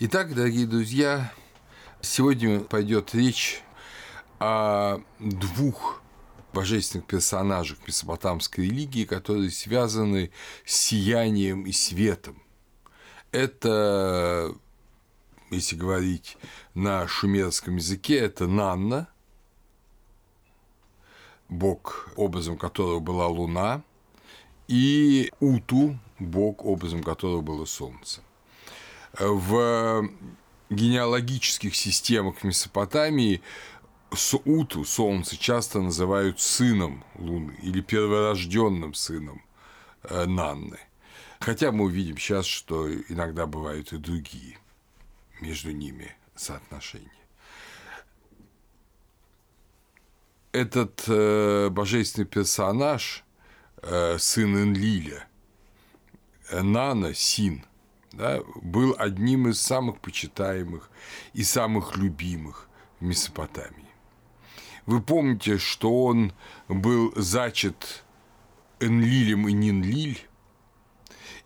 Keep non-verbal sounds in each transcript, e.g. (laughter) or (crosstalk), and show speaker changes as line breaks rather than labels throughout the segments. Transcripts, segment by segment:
Итак, дорогие друзья, сегодня пойдет речь о двух божественных персонажах месопотамской религии, которые связаны с сиянием и светом. Это, если говорить на шумерском языке, это Нанна, бог, образом которого была луна, и Уту, бог, образом которого было солнце – в генеалогических системах Месопотамии Уту, Солнце, часто называют сыном Луны или перворожденным сыном э, Нанны. Хотя мы увидим сейчас, что иногда бывают и другие между ними соотношения. Этот э, божественный персонаж, э, сын Энлиля, Нана, Син – да, был одним из самых почитаемых и самых любимых в Месопотамии. Вы помните, что он был зачат Энлилем и Нинлиль,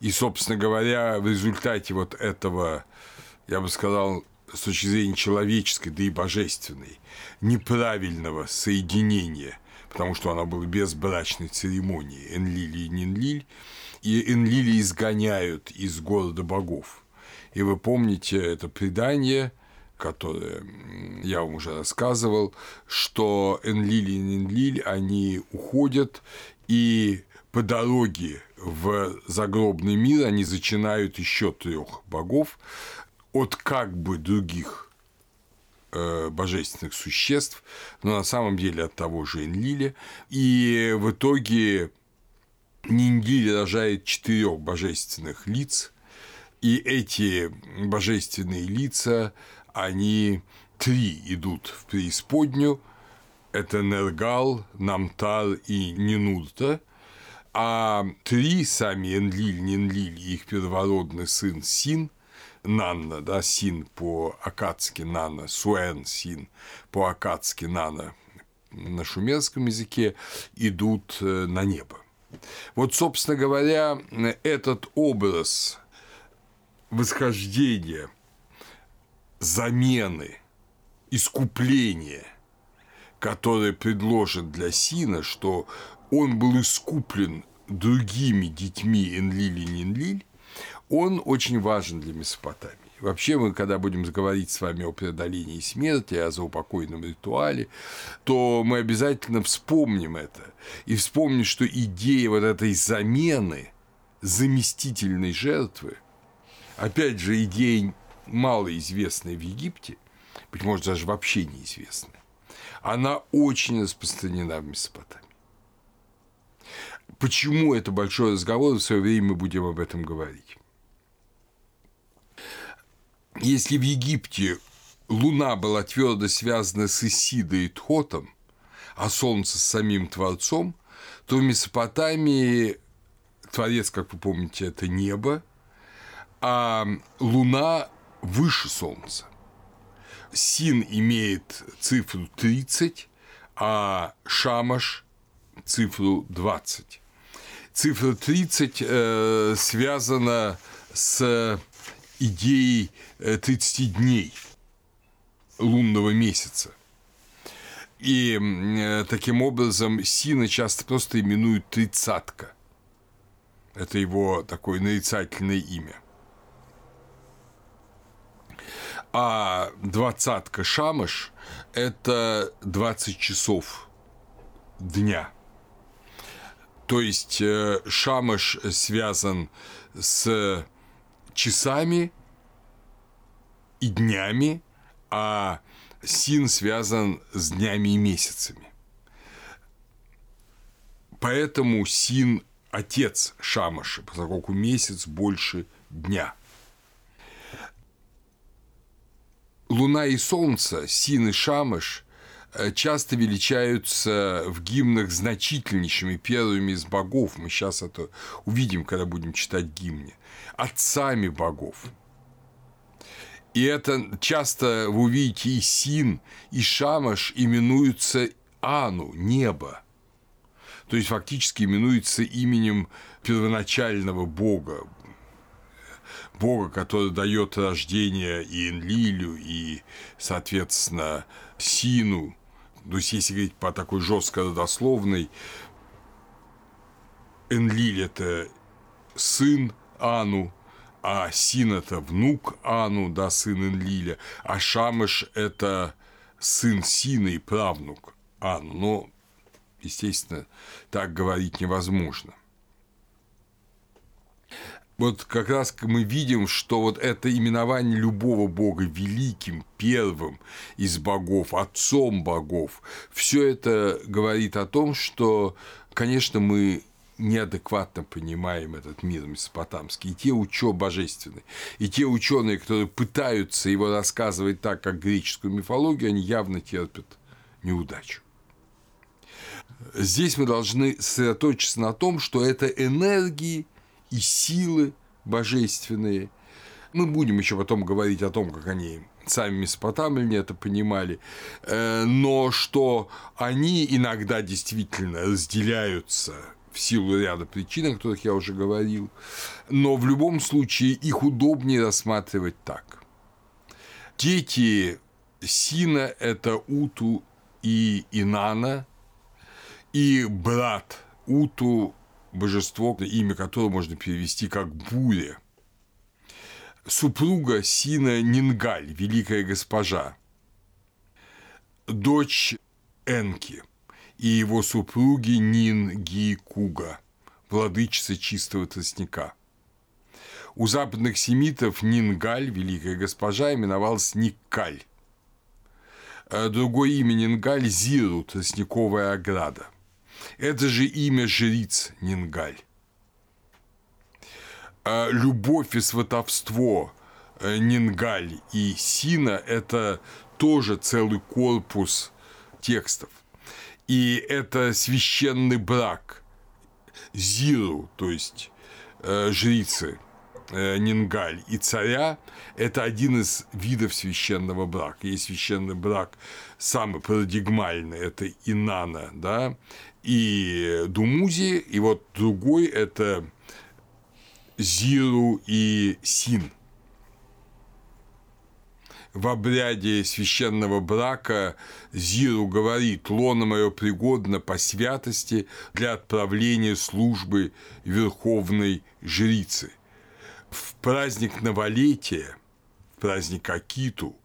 и, собственно говоря, в результате вот этого, я бы сказал, с точки зрения человеческой, да и божественной, неправильного соединения, потому что она была без брачной церемонии Энлили и Нинлиль, и Энлили изгоняют из города богов. И вы помните это предание, которое я вам уже рассказывал, что Энлили и Нинлиль, они уходят, и по дороге в загробный мир они зачинают еще трех богов от как бы других э, божественных существ, но на самом деле от того же Энлиля. И в итоге Ниндиль рожает четырех божественных лиц, и эти божественные лица, они три идут в преисподнюю, это Нергал, Намтар и Нинурта, а три сами Энлиль, Нинлиль и их первородный сын Син, Нанна, да, Син по-акадски Нанна, Суэн Син по-акадски Нанна на шумерском языке идут э, на небо. Вот, собственно говоря, этот образ восхождения, замены, искупления, который предложен для Сина, что он был искуплен другими детьми Энлиль и Нинлиль, он очень важен для Месопотамии. Вообще мы, когда будем говорить с вами о преодолении смерти, о заупокойном ритуале, то мы обязательно вспомним это. И вспомним, что идея вот этой замены, заместительной жертвы, опять же, идея малоизвестная в Египте, быть может, даже вообще неизвестная, она очень распространена в Месопотамии. Почему это большой разговор, в свое время мы будем об этом говорить. Если в Египте Луна была твердо связана с Исидой и Тхотом, а Солнце с самим Творцом, то в Месопотамии Творец, как вы помните, это небо, а Луна выше Солнца. Син имеет цифру 30, а Шамаш – цифру 20. Цифра 30 э, связана с идеей 30 э, дней лунного месяца. И э, таким образом Сина часто просто именуют тридцатка. Это его такое нарицательное имя. А двадцатка Шамыш – это 20 часов дня. То есть э, Шамыш связан с часами и днями, а син связан с днями и месяцами. Поэтому син – отец Шамаша, поскольку месяц больше дня. Луна и Солнце, Син и Шамаш часто величаются в гимнах значительнейшими первыми из богов. Мы сейчас это увидим, когда будем читать гимны отцами богов. И это часто вы увидите и Син, и Шамаш именуются Ану, небо. То есть фактически именуется именем первоначального бога, Бога, который дает рождение и Энлилю, и, соответственно, Сину. То есть, если говорить по такой жестко родословной, Энлиль – это сын Ану, а Син – это внук Ану, да, сын Энлиля, а Шамыш – это сын Сина и правнук Ану. Но, естественно, так говорить невозможно вот как раз мы видим, что вот это именование любого бога великим, первым из богов, отцом богов, все это говорит о том, что, конечно, мы неадекватно понимаем этот мир месопотамский. И те ученые божественные, и те ученые, которые пытаются его рассказывать так, как греческую мифологию, они явно терпят неудачу. Здесь мы должны сосредоточиться на том, что это энергии – и силы божественные. Мы будем еще потом говорить о том, как они сами месопотамляне это понимали, э, но что они иногда действительно разделяются в силу ряда причин, о которых я уже говорил, но в любом случае их удобнее рассматривать так. Дети Сина – это Уту и Инана, и брат Уту божество, имя которого можно перевести как буря. Супруга Сина Нингаль, великая госпожа, дочь Энки и его супруги Нин Ги Куга, владычица чистого тростника. У западных семитов Нингаль, великая госпожа, именовалась Никкаль. Другое имя Нингаль – Зиру, тростниковая ограда – это же имя жриц Нингаль. А любовь и сватовство э, Нингаль и Сина – это тоже целый корпус текстов. И это священный брак Зиру, то есть э, жрицы э, Нингаль и царя – это один из видов священного брака. Есть священный брак самый парадигмальный – это Инана, да, и Думузи, и вот другой – это Зиру и Син. В обряде священного брака Зиру говорит, лоно мое пригодно по святости для отправления службы верховной жрицы. В праздник новолетия, в праздник Акиту,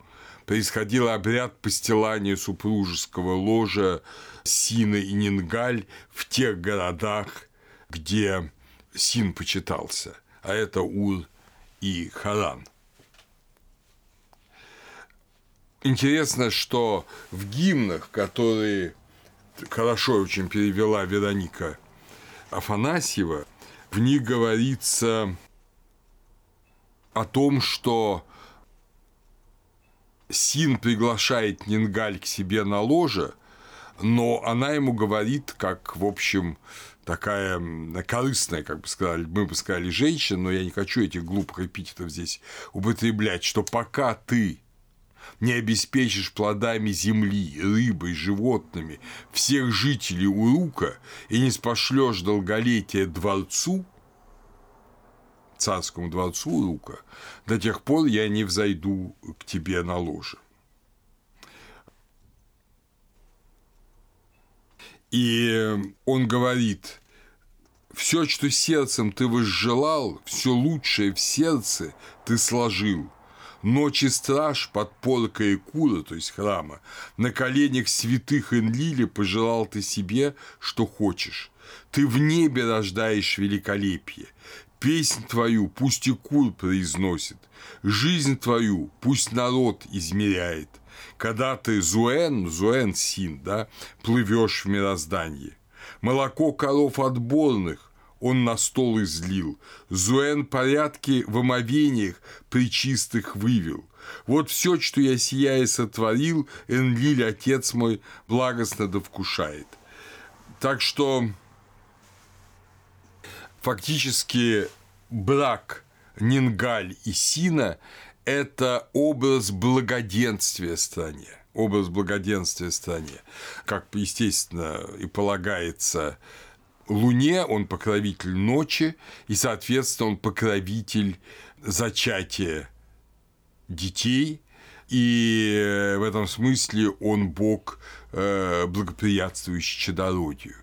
происходил обряд постилания супружеского ложа Сина и Нингаль в тех городах, где Син почитался, а это Ур и Харан. Интересно, что в гимнах, которые хорошо очень перевела Вероника Афанасьева, в них говорится о том, что Син приглашает Нингаль к себе на ложе, но она ему говорит, как, в общем, такая корыстная, как бы сказали, мы бы сказали, женщина, но я не хочу этих глупых эпитетов здесь употреблять, что пока ты не обеспечишь плодами земли, рыбой, животными всех жителей Урука и не спошлешь долголетие дворцу, царскому дворцу Урука, до тех пор я не взойду к тебе на ложе. И он говорит, все, что сердцем ты возжелал, все лучшее в сердце ты сложил. Ночи страж под полкой Кура, то есть храма, на коленях святых Энлили пожелал ты себе, что хочешь. Ты в небе рождаешь великолепие. Песнь твою пусть и кур произносит, жизнь твою пусть народ измеряет – когда ты зуэн, зуэн син, да, плывешь в мироздании. Молоко коров отборных он на стол излил, зуэн порядки в омовениях причистых вывел. Вот все, что я сияя сотворил, Энлиль, отец мой, благостно довкушает. Так что фактически брак Нингаль и Сина это образ благоденствия стране. Образ благоденствия стране. Как, естественно, и полагается Луне, он покровитель ночи, и, соответственно, он покровитель зачатия детей, и в этом смысле он бог, э, благоприятствующий чадородию.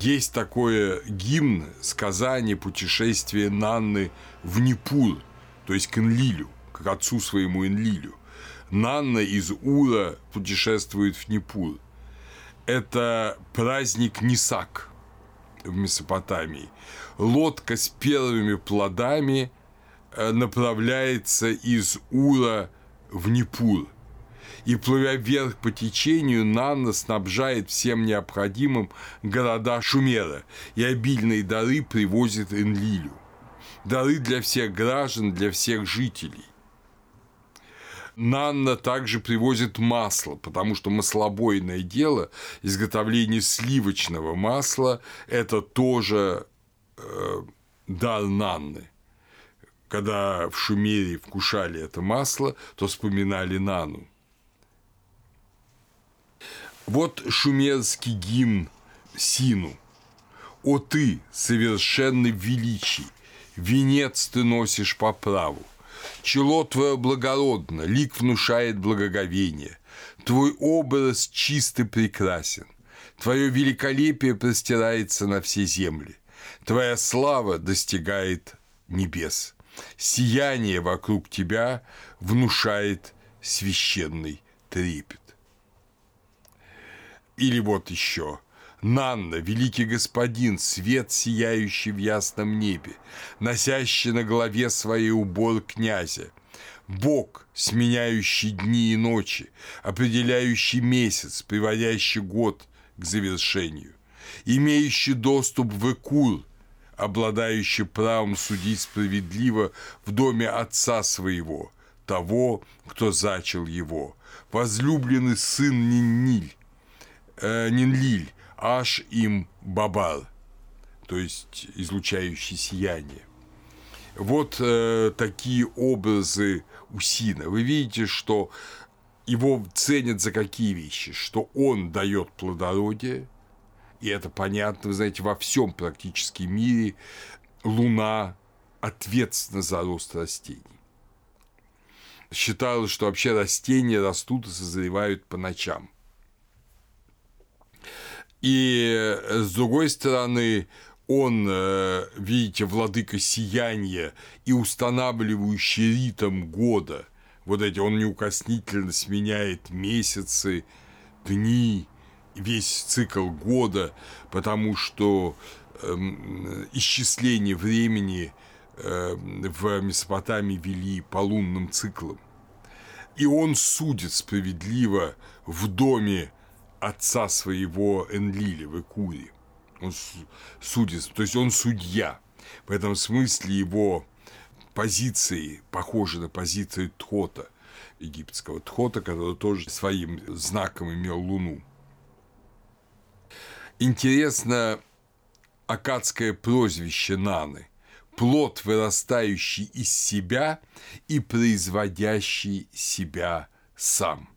Есть такое гимн, сказание, путешествие Нанны в Непур, то есть к Энлилю, к отцу своему Энлилю. Нанна из Ура путешествует в Непур. Это праздник Нисак в Месопотамии. Лодка с первыми плодами э, направляется из Ура в Непур. И, плывя вверх по течению, Нанна снабжает всем необходимым города Шумера и обильные дары привозит Энлилю. Дары для всех граждан, для всех жителей. Нанна также привозит масло, потому что маслобойное дело, изготовление сливочного масла – это тоже э, дар Нанны. Когда в Шумере вкушали это масло, то вспоминали Нану. Вот шумерский гимн Сину. «О ты, совершенный величий, венец ты носишь по праву, Чело твое благородно, лик внушает благоговение. Твой образ чист и прекрасен. Твое великолепие простирается на все земли. Твоя слава достигает небес. Сияние вокруг тебя внушает священный трепет. Или вот еще. Нанна, великий господин, свет, сияющий в ясном небе, носящий на голове своей убор князя, Бог, сменяющий дни и ночи, определяющий месяц, приводящий год к завершению, имеющий доступ в Экур, обладающий правом судить справедливо в доме отца своего, того, кто зачал его, возлюбленный сын Ниниль, э, Нинлиль, аж им бабал, то есть излучающий сияние. Вот э, такие образы у Сина. Вы видите, что его ценят за какие вещи? Что он дает плодородие, и это понятно, вы знаете, во всем практически мире Луна ответственна за рост растений. Считалось, что вообще растения растут и созревают по ночам. И э, с другой стороны, он, э, видите, владыка сияния и устанавливающий ритм года. Вот эти, он неукоснительно сменяет месяцы, дни, весь цикл года, потому что э, исчисление времени э, в Месопотамии вели по лунным циклам. И он судит справедливо в доме отца своего Энлиля в Экуре. Он судит, то есть он судья. В этом смысле его позиции похожи на позиции Тхота, египетского Тхота, который тоже своим знаком имел Луну. Интересно акадское прозвище Наны – плод, вырастающий из себя и производящий себя сам –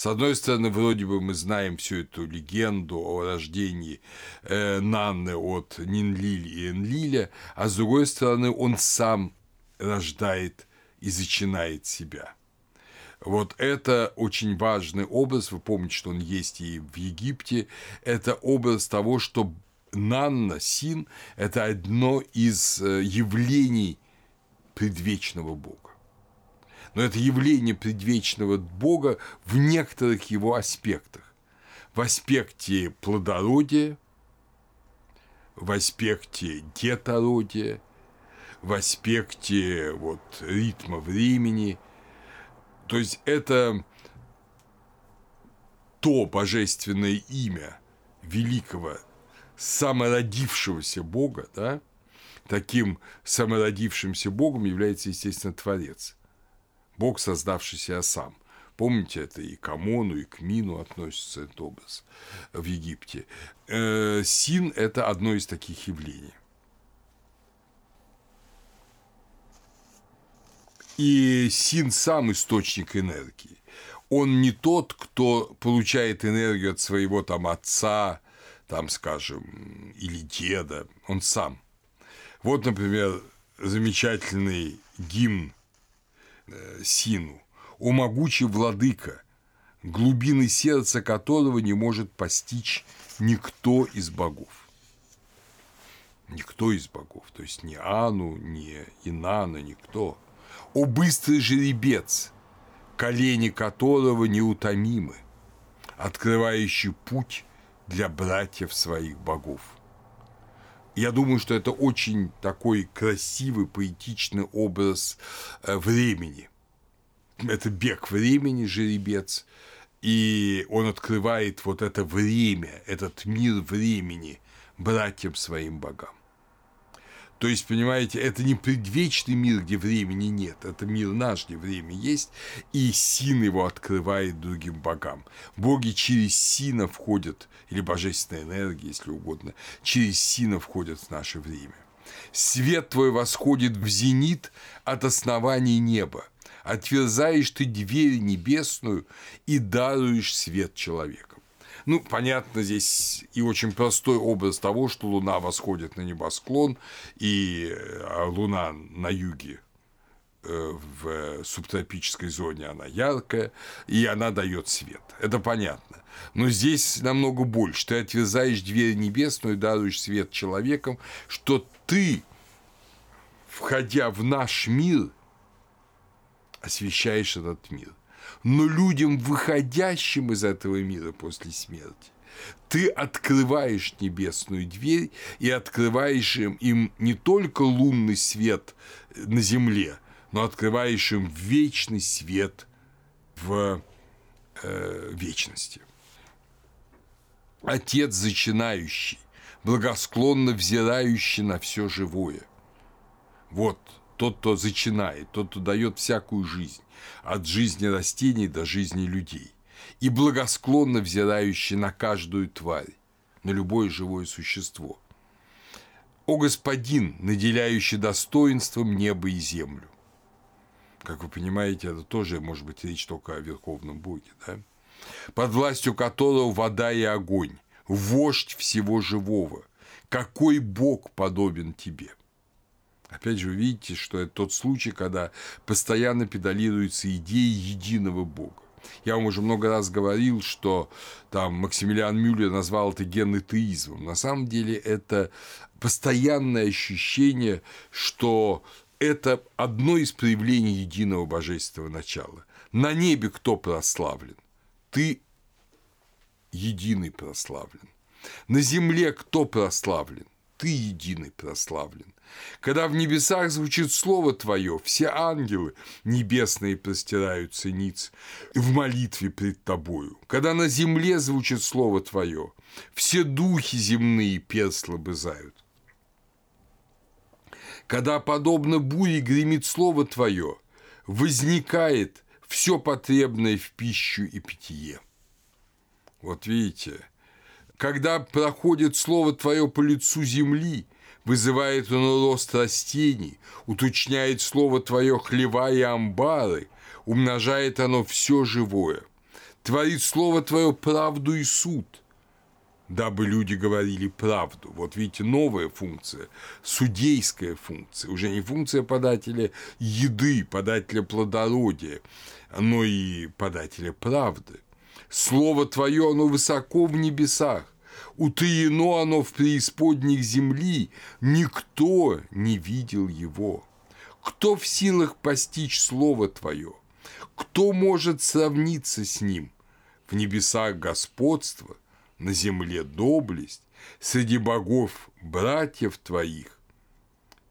с одной стороны, вроде бы мы знаем всю эту легенду о рождении э, Нанны от Нинлиль и Энлиля, а с другой стороны, он сам рождает и зачинает себя. Вот это очень важный образ, вы помните, что он есть и в Египте, это образ того, что Нанна, Син – это одно из э, явлений предвечного Бога но это явление предвечного Бога в некоторых его аспектах. В аспекте плодородия, в аспекте детородия, в аспекте вот, ритма времени. То есть это то божественное имя великого самородившегося Бога, да, таким самородившимся Богом является, естественно, Творец. Бог, создавший себя сам. Помните, это и к Амону, и к Мину относится этот образ в Египте. Э, Син – это одно из таких явлений. И Син сам источник энергии. Он не тот, кто получает энергию от своего там отца, там, скажем, или деда. Он сам. Вот, например, замечательный гимн Сину. «О могучий владыка, глубины сердца которого не может постичь никто из богов». Никто из богов, то есть ни Ану, ни Инана, никто. «О быстрый жеребец, колени которого неутомимы, открывающий путь для братьев своих богов». Я думаю, что это очень такой красивый, поэтичный образ э, времени. Это бег времени, жеребец, и он открывает вот это время, этот мир времени братьям своим богам. То есть, понимаете, это не предвечный мир, где времени нет, это мир наш, где время есть, и Син его открывает другим богам. Боги через Сина входят, или божественная энергия, если угодно, через Сина входят в наше время. Свет твой восходит в зенит от оснований неба. Отверзаешь ты дверь небесную и даруешь свет человека. Ну, понятно, здесь и очень простой образ того, что Луна восходит на небосклон, и а Луна на юге э, в субтропической зоне она яркая, и она дает свет. Это понятно. Но здесь намного больше. Ты отвязаешь дверь небесную и даруешь свет человекам, что ты, входя в наш мир, освещаешь этот мир но людям, выходящим из этого мира после смерти, ты открываешь небесную дверь и открываешь им, им не только лунный свет на земле, но открываешь им вечный свет в э, вечности. Отец зачинающий, благосклонно взирающий на все живое. Вот тот, кто зачинает, тот, кто дает всякую жизнь от жизни растений до жизни людей, и благосклонно взирающий на каждую тварь, на любое живое существо. О Господин, наделяющий достоинством небо и землю. Как вы понимаете, это тоже может быть речь только о Верховном Боге, да? под властью которого вода и огонь, вождь всего живого. Какой Бог подобен тебе? Опять же, вы видите, что это тот случай, когда постоянно педалируется идея единого Бога. Я вам уже много раз говорил, что там Максимилиан Мюллер назвал это генетеизмом. На самом деле это постоянное ощущение, что это одно из проявлений единого божественного начала. На небе кто прославлен? Ты единый прославлен. На земле кто прославлен? Ты единый прославлен. Когда в небесах звучит Слово Твое, все ангелы небесные простираются ниц в молитве пред Тобою. Когда на земле звучит Слово Твое, все духи земные перст лобызают. Когда, подобно буре, гремит Слово Твое, возникает все потребное в пищу и питье. Вот видите, когда проходит Слово Твое по лицу земли – вызывает он рост растений, уточняет слово Твое хлева и амбары, умножает оно все живое, творит слово Твое правду и суд, дабы люди говорили правду. Вот видите, новая функция, судейская функция, уже не функция подателя еды, подателя плодородия, но и подателя правды. Слово Твое, оно высоко в небесах, утаено оно в преисподних земли, никто не видел его. Кто в силах постичь Слово Твое? Кто может сравниться с ним? В небесах господство, на земле доблесть, среди богов братьев Твоих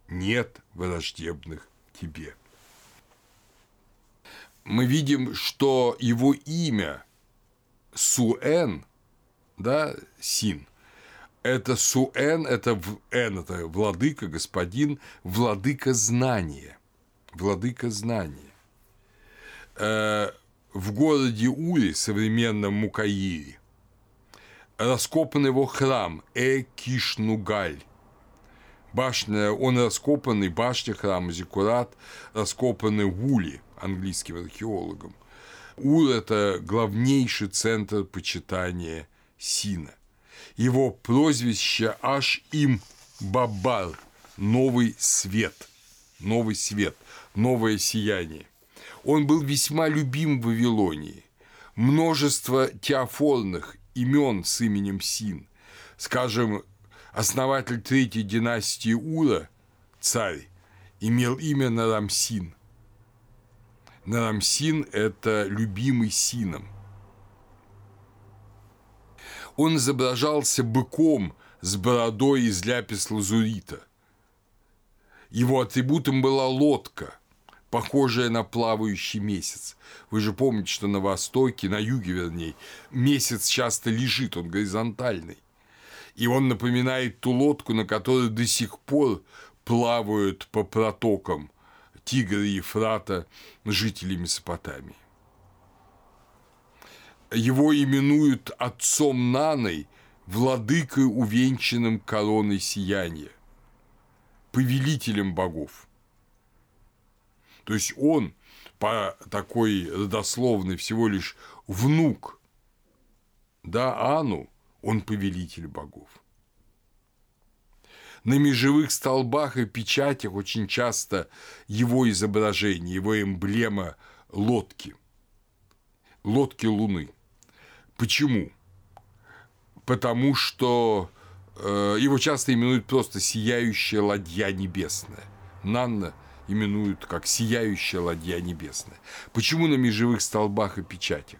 нет враждебных Тебе. Мы видим, что его имя Суэн – да, син. Это суэн, это в, эн, это владыка, господин, владыка знания. Владыка знания. Э, в городе Ури, современном Мукаире, раскопан его храм Экишнугаль. Башня, он раскопанный, башня храма Зикурат, раскопанный в Ули, английским археологом. Ур – это главнейший центр почитания – Сина. Его прозвище аж им Бабар – новый свет. новый свет, новое сияние. Он был весьма любим в Вавилонии. Множество теофорных имен с именем Син. Скажем, основатель третьей династии Ура, царь, имел имя Нарамсин. Нарамсин – это любимый Сином. Он изображался быком с бородой из ляпис-лазурита. Его атрибутом была лодка, похожая на плавающий месяц. Вы же помните, что на востоке, на юге вернее, месяц часто лежит, он горизонтальный. И он напоминает ту лодку, на которой до сих пор плавают по протокам Тигра и Ефрата жители Месопотамии. Его именуют отцом Наной, владыкой, увенчанным короной сияния, повелителем богов. То есть он по такой родословной всего лишь внук, да, Ану, он повелитель богов. На межевых столбах и печатях очень часто его изображение, его эмблема лодки, лодки Луны. Почему? Потому что э, его часто именуют просто «сияющая ладья небесная». Нанна именуют как «сияющая ладья небесная». Почему на межевых столбах и печатях?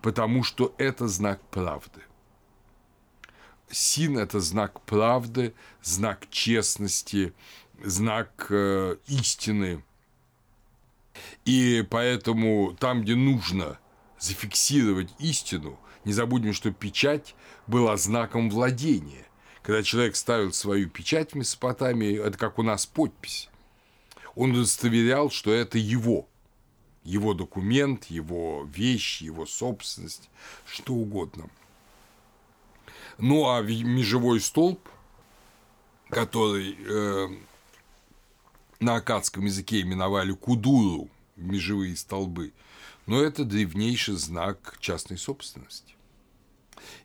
Потому что это знак правды – Син – это знак правды, знак честности, знак э, истины. И поэтому там, где нужно зафиксировать истину, не забудем, что печать была знаком владения. Когда человек ставил свою печать в Месопотамии, это как у нас подпись. Он удостоверял, что это его, его документ, его вещь, его собственность, что угодно – ну а межевой столб, который э, на акадском языке именовали кудуру, межевые столбы, но это древнейший знак частной собственности.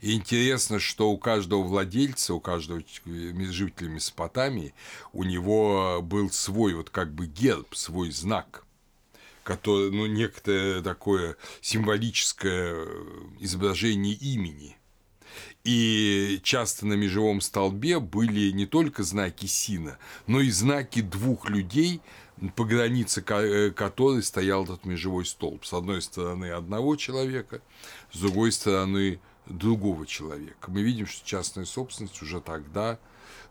И интересно, что у каждого владельца, у каждого жителя Месопотамии, у него был свой вот как бы герб, свой знак, который, ну, некое такое символическое изображение имени – и часто на межевом столбе были не только знаки Сина, но и знаки двух людей, по границе э, которой стоял этот межевой столб. С одной стороны одного человека, с другой стороны другого человека. Мы видим, что частная собственность уже тогда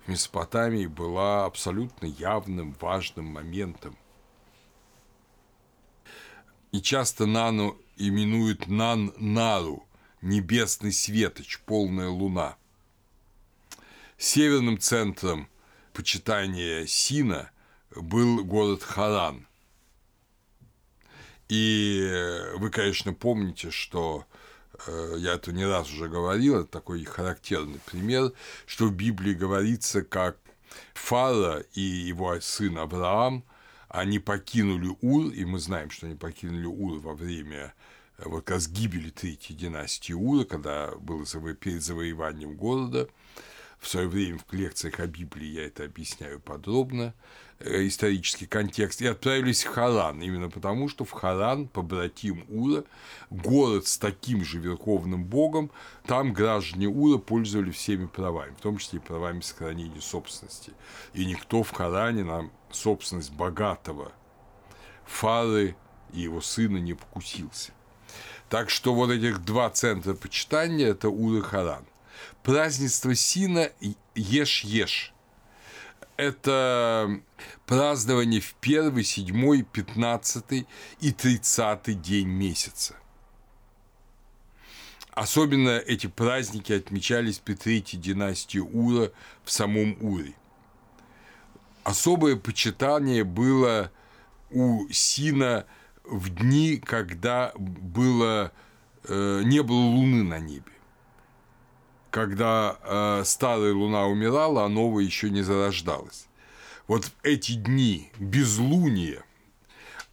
в Месопотамии была абсолютно явным, важным моментом. И часто Нану именуют Нан-Нару – небесный светоч, полная луна. Северным центром почитания Сина был город Харан. И вы, конечно, помните, что я это не раз уже говорил, это такой характерный пример, что в Библии говорится, как Фара и его сын Авраам, они покинули Ур, и мы знаем, что они покинули Ур во время вот как раз гибели третьей династии Ура, когда было перед завоеванием города, в свое время в лекциях о Библии я это объясняю подробно, э, исторический контекст, и отправились в Харан, именно потому, что в Харан, побратим Ура, город с таким же верховным богом, там граждане Ура пользовались всеми правами, в том числе и правами сохранения собственности. И никто в Харане на собственность богатого Фары и его сына не покусился. Так что вот этих два центра почитания – это Ур и Харан. Празднество Сина Еш-Еш – это празднование в первый, седьмой, пятнадцатый и тридцатый день месяца. Особенно эти праздники отмечались при третьей династии Ура в самом Уре. Особое почитание было у Сина – в дни, когда было, э, не было луны на небе. Когда э, старая луна умирала, а новая еще не зарождалась. Вот эти дни безлуния,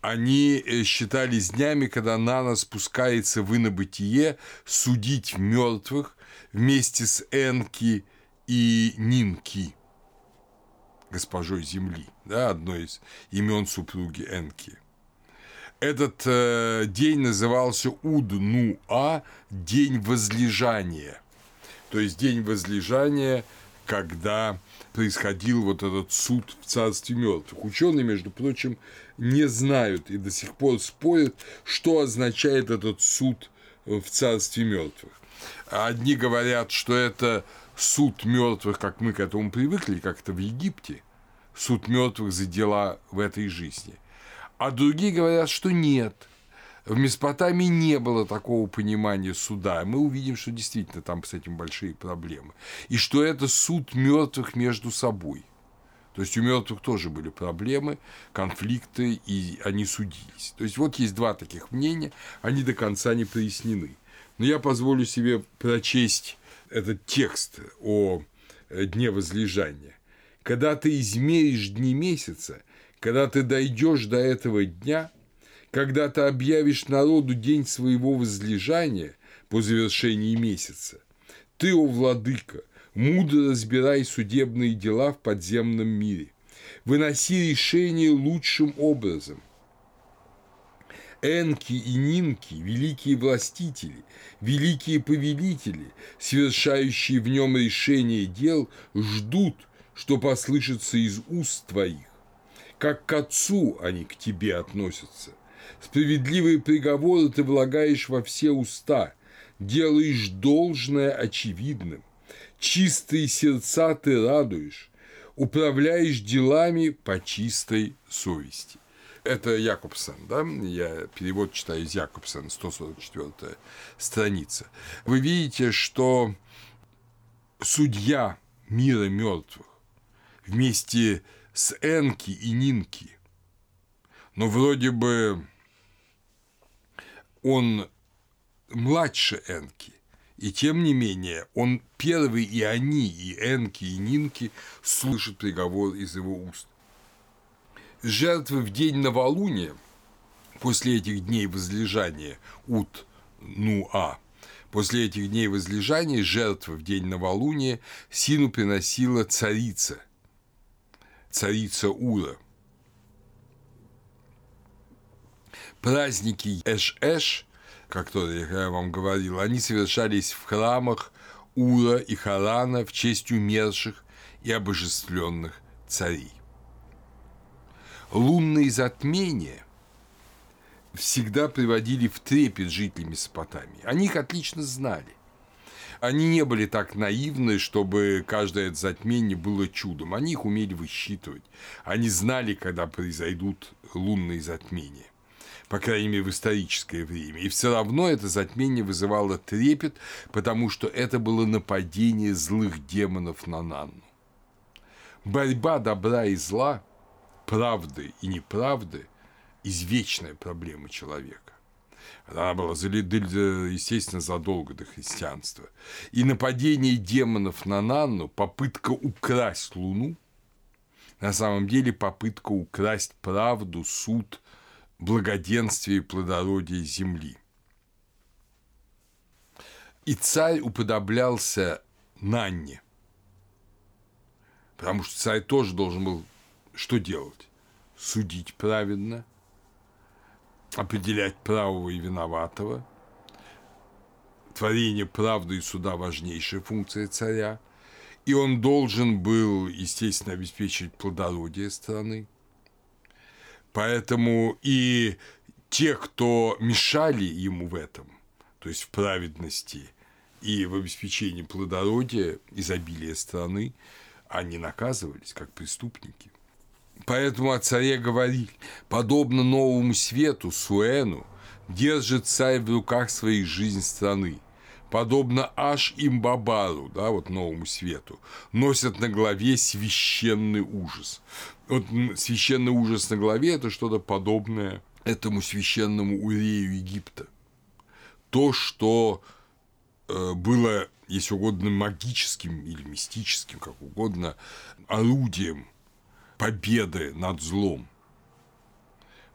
они э, считались днями, когда Нана спускается в инобытие судить мертвых вместе с Энки и Нинки. госпожой Земли, да, одно из имен супруги Энки. Этот э, день назывался Уд-Ну-А, день возлежания. То есть день возлежания, когда происходил вот этот суд в царстве мертвых. Ученые, между прочим, не знают и до сих пор спорят, что означает этот суд в царстве мертвых. Одни говорят, что это суд мертвых, как мы к этому привыкли, как это в Египте, суд мертвых за дела в этой жизни. А другие говорят, что нет. В Месопотамии не было такого понимания суда. Мы увидим, что действительно там с этим большие проблемы. И что это суд мертвых между собой. То есть у мертвых тоже были проблемы, конфликты, и они судились. То есть вот есть два таких мнения, они до конца не прояснены. Но я позволю себе прочесть этот текст о э, дне возлежания. Когда ты измеришь дни месяца, когда ты дойдешь до этого дня, когда ты объявишь народу день своего возлежания по завершении месяца, ты, о владыка, мудро разбирай судебные дела в подземном мире, выноси решение лучшим образом, Энки и Нинки, великие властители, великие повелители, совершающие в нем решение дел, ждут, что послышится из уст твоих. Как к отцу они к тебе относятся. Справедливые приговоры ты влагаешь во все уста, делаешь должное очевидным. Чистые сердца ты радуешь, управляешь делами по чистой совести это Якобсон, да, я перевод читаю из Якобсона, 144 страница. Вы видите, что судья мира мертвых вместе с Энки и Нинки, но вроде бы он младше Энки, и тем не менее, он первый, и они, и Энки, и Нинки слышат приговор из его уст жертвы в день новолуния, после этих дней возлежания, ут, ну, а, после этих дней возлежания жертвы в день новолуния Сину приносила царица, царица Ура. Праздники Эш-Эш, как то я вам говорил, они совершались в храмах Ура и Харана в честь умерших и обожествленных царей лунные затмения всегда приводили в трепет жителей Месопотамии. Они их отлично знали. Они не были так наивны, чтобы каждое затмение было чудом. Они их умели высчитывать. Они знали, когда произойдут лунные затмения по крайней мере, в историческое время. И все равно это затмение вызывало трепет, потому что это было нападение злых демонов на Нанну. Борьба добра и зла правды и неправды извечная проблема человека. Она была, естественно, задолго до христианства. И нападение демонов на Нанну, попытка украсть Луну, на самом деле попытка украсть правду, суд, благоденствие и плодородие земли. И царь уподоблялся Нанне, потому что царь тоже должен был что делать? Судить праведно, определять правого и виноватого. Творение правды и суда – важнейшая функция царя. И он должен был, естественно, обеспечивать плодородие страны. Поэтому и те, кто мешали ему в этом, то есть в праведности и в обеспечении плодородия, изобилия страны, они наказывались как преступники. Поэтому о царе говорили, подобно новому свету, Суэну, держит царь в руках своей жизнь страны. Подобно Аш Имбабару, да, вот новому свету, носят на голове священный ужас. Вот священный ужас на голове – это что-то подобное этому священному Урею Египта. То, что э, было, если угодно, магическим или мистическим, как угодно, орудием победы над злом.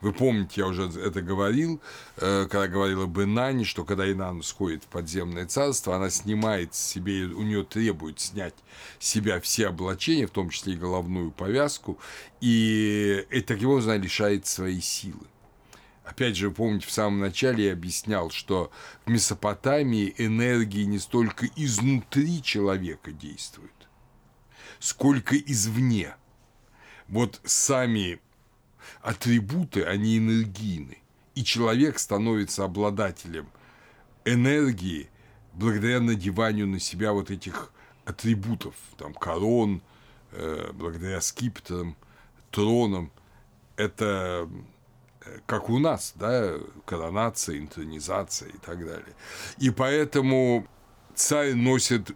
Вы помните, я уже это говорил, э, когда говорил об Инане, что когда Инан сходит в подземное царство, она снимает себе, у нее требует снять себя все облачения, в том числе и головную повязку, и, и таким образом она лишает своей силы. Опять же, помните, в самом начале я объяснял, что в Месопотамии энергии не столько изнутри человека действуют, сколько извне. Вот сами атрибуты, они энергийны. И человек становится обладателем энергии благодаря надеванию на себя вот этих атрибутов, там, корон, э, благодаря скипетрам, тронам. Это э, как у нас, да, коронация, интронизация и так далее. И поэтому царь носит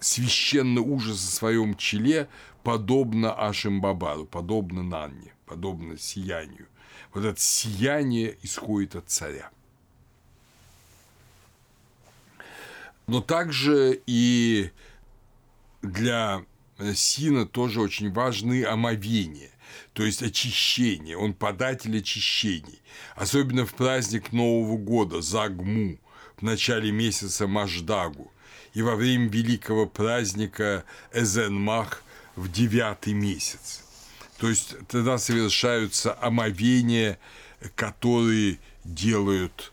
священный ужас в своем челе, подобно Ашимбабару, подобно Нанне подобно сиянию. Вот это сияние исходит от царя. Но также и для Сина тоже очень важны омовения, то есть очищение, он податель очищений. Особенно в праздник Нового года, Загму, в начале месяца Маждагу и во время великого праздника Эзенмах в девятый месяц. То есть тогда совершаются омовения, которые делают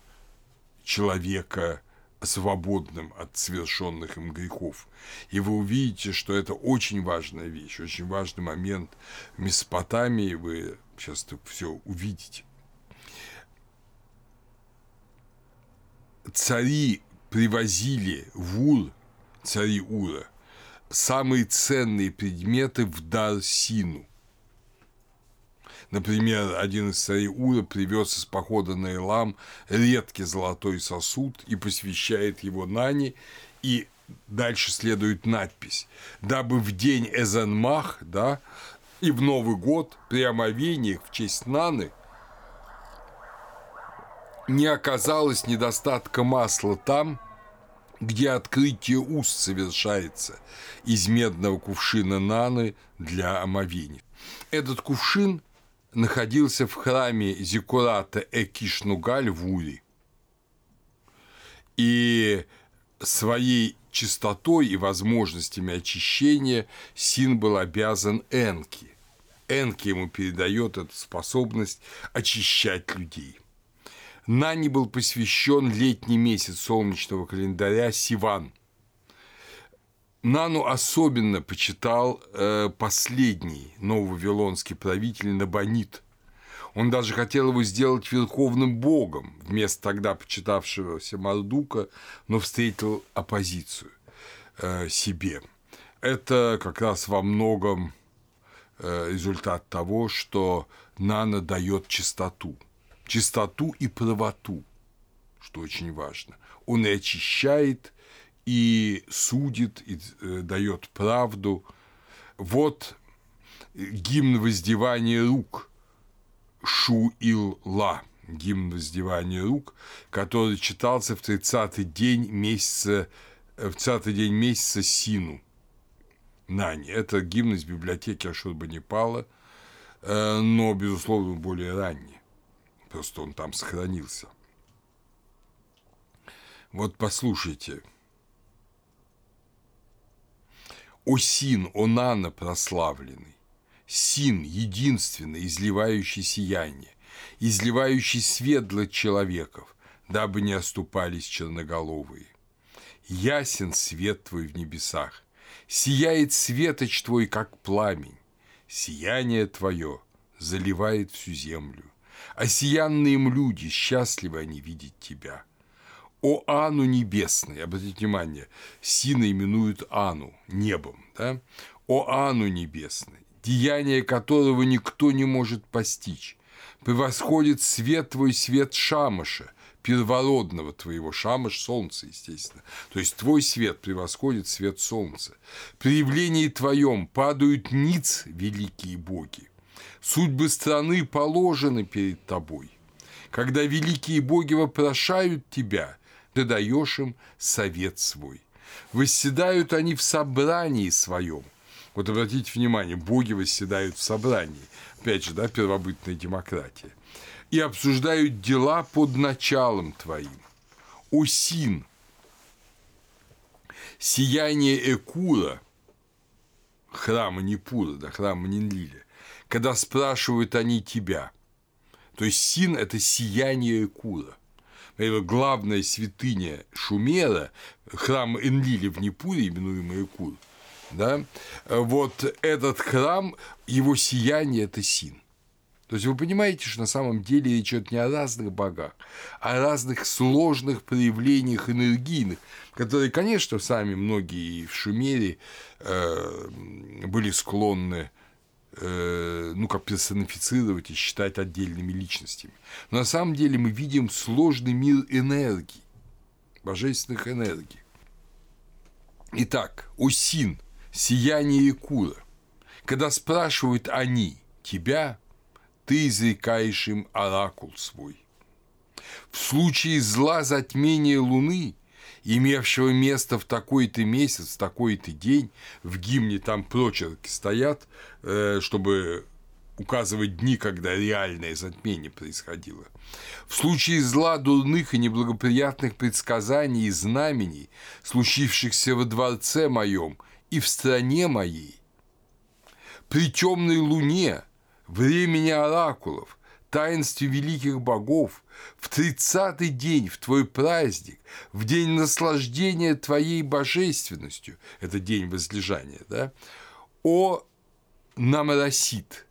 человека свободным от совершенных им грехов. И вы увидите, что это очень важная вещь, очень важный момент в Месопотамии, вы сейчас все увидите. Цари привозили в Ур, цари Ура, самые ценные предметы в дар Сину – Например, один из царей Ура привез из похода на Илам редкий золотой сосуд и посвящает его Нани, и дальше следует надпись, дабы в день Эзенмах, да, и в Новый год при омовениях в честь Наны не оказалось недостатка масла там, где открытие уст совершается из медного кувшина Наны для омовения. Этот кувшин – находился в храме Зикурата Экишнугаль в Ури. И своей чистотой и возможностями очищения Син был обязан Энки. Энки ему передает эту способность очищать людей. Нани был посвящен летний месяц солнечного календаря Сиван – Нану особенно почитал э, последний нововавилонский правитель Набонид. Он даже хотел его сделать верховным богом вместо тогда почитавшегося Мардука, но встретил оппозицию э, себе. Это как раз во многом э, результат того, что Нана дает чистоту. Чистоту и правоту, что очень важно. Он и очищает, и судит, и э, дает правду. Вот гимн воздевания рук Шу-ил-ла, гимн воздевания рук, который читался в 30-й день месяца, э, в 30 день месяца Сину. Нани. Это гимн из библиотеки Ашурбанипала, э, но, безусловно, более ранний. Просто он там сохранился. Вот послушайте – О син, о нано прославленный, син, единственный, изливающий сияние, изливающий свет для человеков, дабы не оступались черноголовые. Ясен свет твой в небесах, сияет светоч твой, как пламень, сияние твое заливает всю землю, а сиянные им люди, счастливы они видеть тебя – о Ану небесный, обратите внимание, Сина именуют Ану, небом, да? О Ану небесный, деяние которого никто не может постичь, превосходит свет твой свет Шамаша, первородного твоего, Шамаш – солнце, естественно. То есть твой свет превосходит свет солнца. При явлении твоем падают ниц великие боги. Судьбы страны положены перед тобой. Когда великие боги вопрошают тебя – ты даешь им совет свой. Восседают они в собрании своем. Вот обратите внимание, боги восседают в собрании. Опять же, да, первобытная демократия. и обсуждают дела под началом твоим. О Син, сияние Экура, храма Непура, да, храма Нинлиля, когда спрашивают они тебя. То есть Син – это сияние Экура. Главная святыня Шумера, храм Энлили в Непуре, именуемый Экур, да, вот этот храм, его сияние – это Син. То есть вы понимаете, что на самом деле речь идет не о разных богах, а о разных сложных проявлениях энергийных, которые, конечно, сами многие в Шумере э, были склонны э, ну, как персонифицировать и считать отдельными личностями. Но на самом деле мы видим сложный мир энергии, божественных энергий. Итак, Усин, сияние Якура. Когда спрашивают они тебя, ты изрекаешь им оракул свой. В случае зла затмения Луны, имевшего место в такой-то месяц, в такой-то день, в гимне там прочерки стоят, э, чтобы указывать дни, когда реальное затмение происходило. В случае зла, дурных и неблагоприятных предсказаний и знамений, случившихся во дворце моем и в стране моей, при темной луне – времени оракулов, таинстве великих богов, в тридцатый день, в твой праздник, в день наслаждения твоей божественностью, это день возлежания, да, о Намарасит,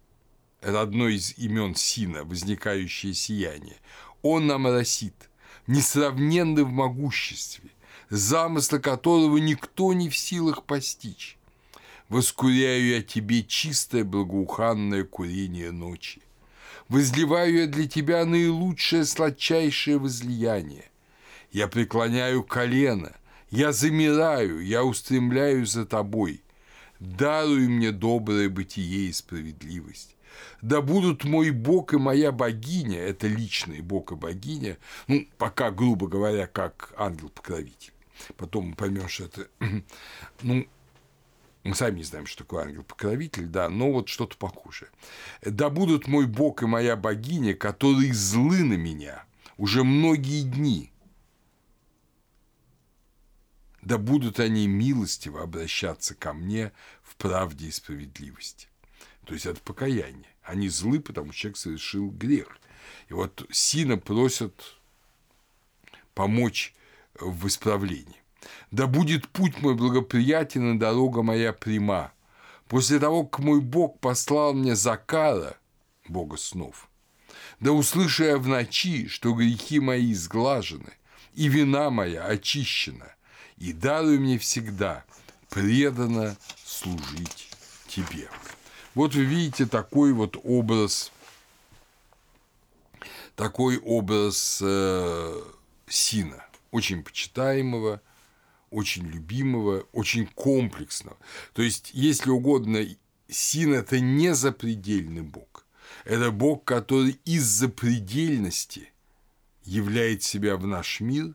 это одно из имен Сина, возникающее сияние, о Намарасит, несравненный в могуществе, замысла которого никто не в силах постичь воскуряю я тебе чистое благоуханное курение ночи. Возливаю я для тебя наилучшее сладчайшее возлияние. Я преклоняю колено, я замираю, я устремляю за тобой. Даруй мне доброе бытие и справедливость. Да будут мой Бог и моя богиня, это личный Бог и богиня, ну, пока, грубо говоря, как ангел-покровитель. Потом мы поймем, что это, (clears throat) ну, мы сами не знаем, что такое ангел-покровитель, да, но вот что-то похожее. «Да будут мой Бог и моя богиня, которые злы на меня уже многие дни. Да будут они милостиво обращаться ко мне в правде и справедливости». То есть это покаяние. Они злы, потому что человек совершил грех. И вот Сина просят помочь в исправлении. Да будет путь мой благоприятен и дорога моя пряма. После того, как мой Бог послал мне Закара, Бога снов, да услышу я в ночи, что грехи мои сглажены, и вина моя очищена, и даруй мне всегда преданно служить тебе. Вот вы видите такой вот образ, такой образ э, Сина, очень почитаемого – очень любимого, очень комплексного. То есть, если угодно, Син – это не запредельный Бог. Это Бог, который из-за предельности являет себя в наш мир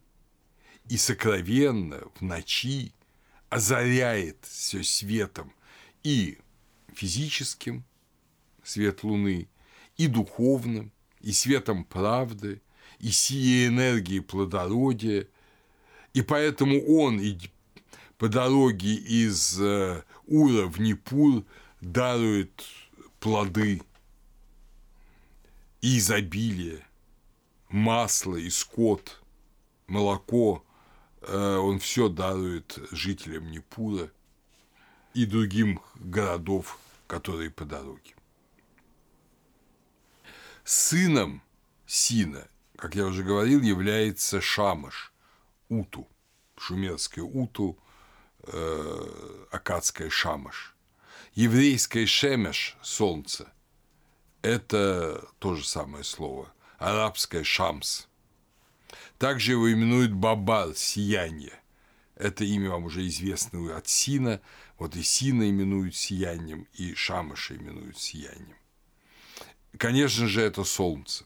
и сокровенно в ночи озаряет все светом и физическим, свет Луны, и духовным, и светом правды, и сией энергии плодородия – и поэтому он и по дороге из э, Ура в Непур дарует плоды и изобилие, масло и скот, молоко, э, он все дарует жителям Непура и другим городов, которые по дороге. Сыном Сина, как я уже говорил, является Шамаш – Уту, шумерское Уту, э, акадское Шамаш. Еврейское Шемеш – солнце – это то же самое слово. Арабское Шамс. Также его именуют Бабар – сияние. Это имя вам уже известно от Сина. Вот и Сина именуют сиянием, и Шамаша именуют сиянием. Конечно же, это солнце.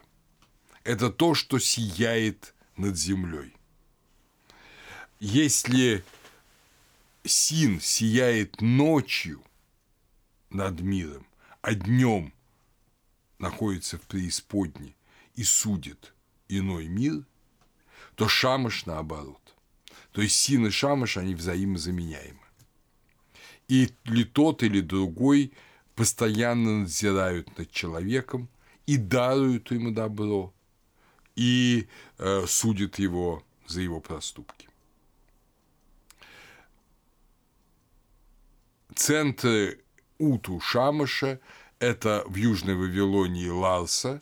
Это то, что сияет над землей. Если Син сияет ночью над миром, а днем находится в преисподней, и судит иной мир, то шамаш наоборот. То есть син и шамаш, они взаимозаменяемы. И ли тот, или другой постоянно надзирают над человеком и даруют ему добро, и э, судят его за его проступки. Центры Уту Шамаша – это в Южной Вавилонии Ларса,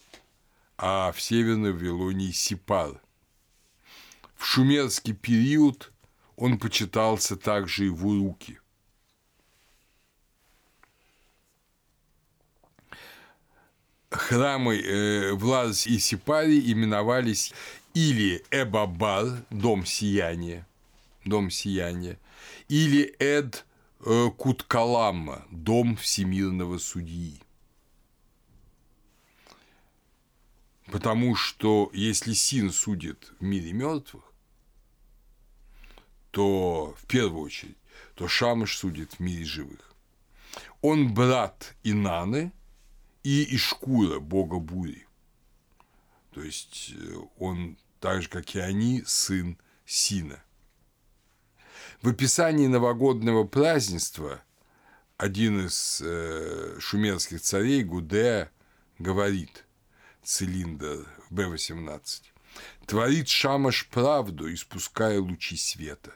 а в Северной Вавилонии Сипар. В шумерский период он почитался также и в Уруке. Храмы э, в Ларсе и Сипаре именовались или Эбабар, дом сияния, дом сияния, или Эд Куткаламма, дом всемирного судьи. Потому что если Син судит в мире мертвых, то в первую очередь, то Шамыш судит в мире живых. Он брат Инаны и Ишкура, бога бури. То есть э, он, так же, как и они, сын Сина. В описании новогоднего празднества один из э, шумерских царей, Гудея, говорит, цилиндр Б-18, «Творит Шамаш правду, испуская лучи света,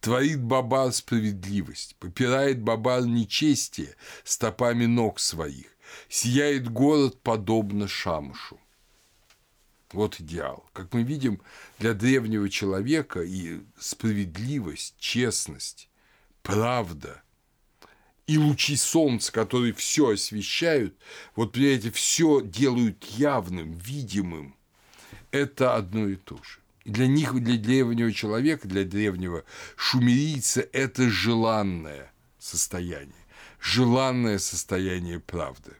творит Бабар справедливость, попирает Бабар нечестие стопами ног своих, сияет город подобно Шамашу». Вот идеал. Как мы видим, для древнего человека и справедливость, честность, правда и лучи солнца, которые все освещают, вот эти все делают явным, видимым. Это одно и то же. И для них, для древнего человека, для древнего шумерийца это желанное состояние, желанное состояние правды.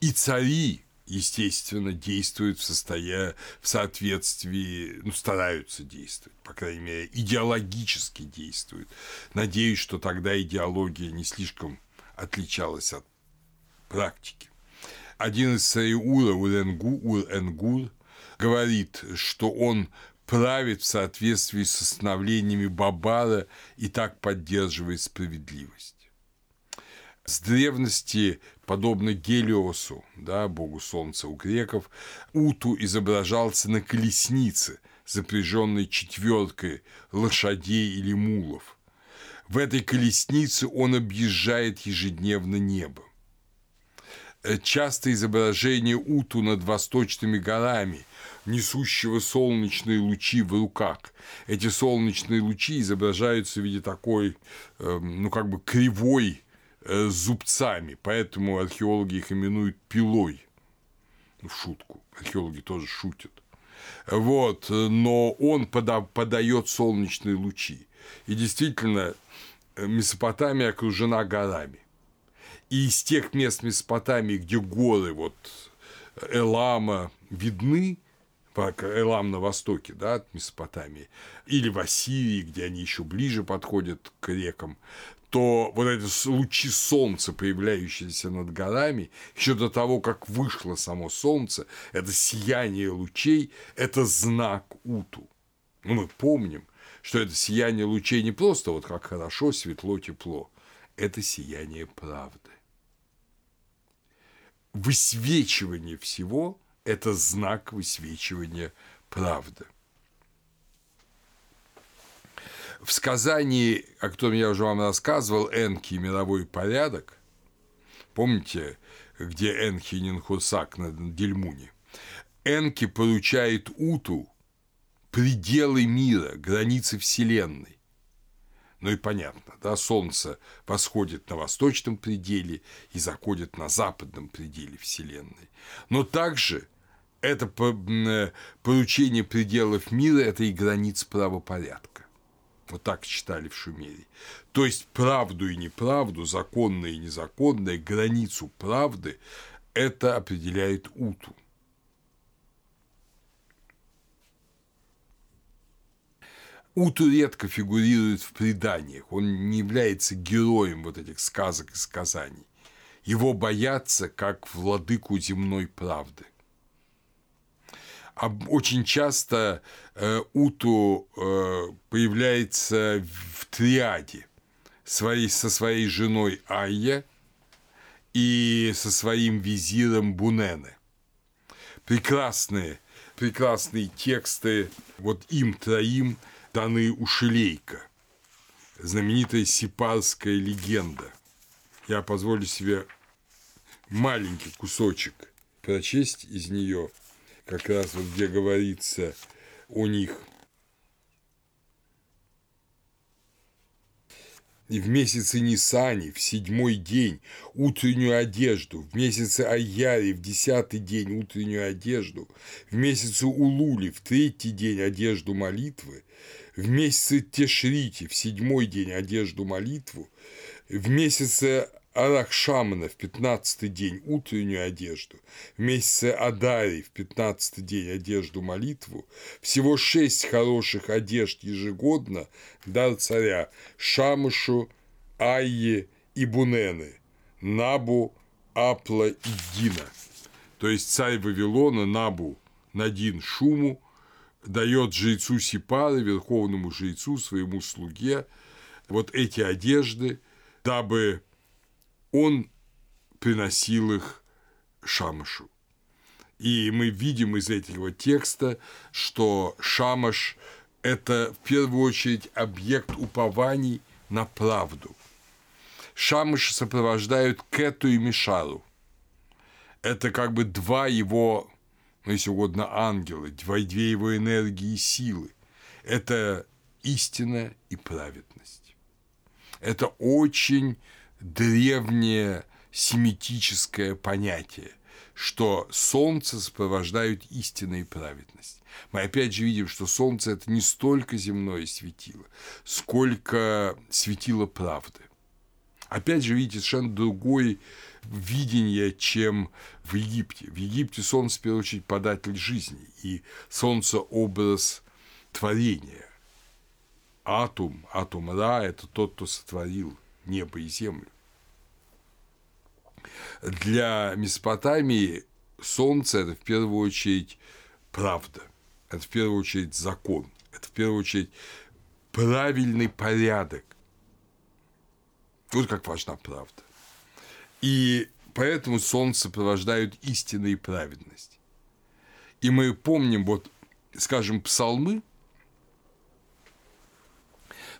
И цари, естественно, действуют в, состоя... в соответствии, ну, стараются действовать, по крайней мере, идеологически действуют. Надеюсь, что тогда идеология не слишком отличалась от практики. Один из царей Ура, Уренгу, Ур-Энгур, говорит, что он правит в соответствии с установлениями Бабара и так поддерживает справедливость. С древности подобно Гелиосу, да, богу солнца у греков, Уту изображался на колеснице, запряженной четверкой лошадей или мулов. В этой колеснице он объезжает ежедневно небо. Часто изображение Уту над восточными горами, несущего солнечные лучи в руках. Эти солнечные лучи изображаются в виде такой, эм, ну, как бы кривой Э, зубцами, поэтому археологи их именуют пилой. В шутку. Археологи тоже шутят. Вот, но он пода- подает солнечные лучи. И действительно, Месопотамия окружена горами. И из тех мест Месопотамии, где горы вот Элама видны, Элам на востоке, да, от Месопотамии, или в Ассирии, где они еще ближе подходят к рекам, то вот эти лучи солнца, появляющиеся над горами, еще до того, как вышло само солнце, это сияние лучей, это знак Уту. Ну, мы помним, что это сияние лучей не просто вот как хорошо, светло, тепло. Это сияние правды. Высвечивание всего – это знак высвечивания правды в сказании, о котором я уже вам рассказывал, Энки «Мировой порядок», помните, где Энхи Нинхусак на Дельмуне, Энки поручает Уту пределы мира, границы Вселенной. Ну и понятно, да, Солнце восходит на восточном пределе и заходит на западном пределе Вселенной. Но также это э, поручение пределов мира – это и границ правопорядка. Вот так читали в Шумере. То есть правду и неправду, законное и незаконное, границу правды – это определяет Уту. Уту редко фигурирует в преданиях, он не является героем вот этих сказок и сказаний. Его боятся как владыку земной правды. А очень часто Уту э, появляется в триаде своей, со своей женой Айя и со своим визиром Бунене. Прекрасные, прекрасные тексты вот им троим даны у Шелейка. Знаменитая сипарская легенда. Я позволю себе маленький кусочек прочесть из нее, как раз вот где говорится о них. И в месяце Нисани, в седьмой день, утреннюю одежду, в месяце Аяри, в десятый день, утреннюю одежду, в месяце Улули, в третий день, одежду молитвы, в месяце Тешрити, в седьмой день, одежду молитву, в месяце Арахшамана в пятнадцатый день утреннюю одежду, в месяце Адари в пятнадцатый день одежду молитву, всего шесть хороших одежд ежегодно дар царя Шамышу, Айе и Бунены, Набу, Апла и Дина. То есть царь Вавилона Набу Надин Шуму дает жрецу Сипары, верховному жрецу, своему слуге, вот эти одежды, дабы он приносил их Шамашу. И мы видим из этого текста, что Шамаш – это в первую очередь объект упований на правду. Шамаш сопровождают Кету и Мишару. Это как бы два его, ну, если угодно, ангела, две его энергии и силы. Это истина и праведность. Это очень древнее семитическое понятие, что солнце сопровождают истина и праведность. Мы опять же видим, что солнце – это не столько земное светило, сколько светило правды. Опять же, видите, совершенно другое видение, чем в Египте. В Египте солнце, в первую очередь, податель жизни, и солнце – образ творения. Атум, атум Ра – это тот, кто сотворил небо и землю. Для Месопотамии солнце – это в первую очередь правда, это в первую очередь закон, это в первую очередь правильный порядок. Вот как важна правда. И поэтому солнце сопровождают истина и праведность. И мы помним, вот, скажем, псалмы –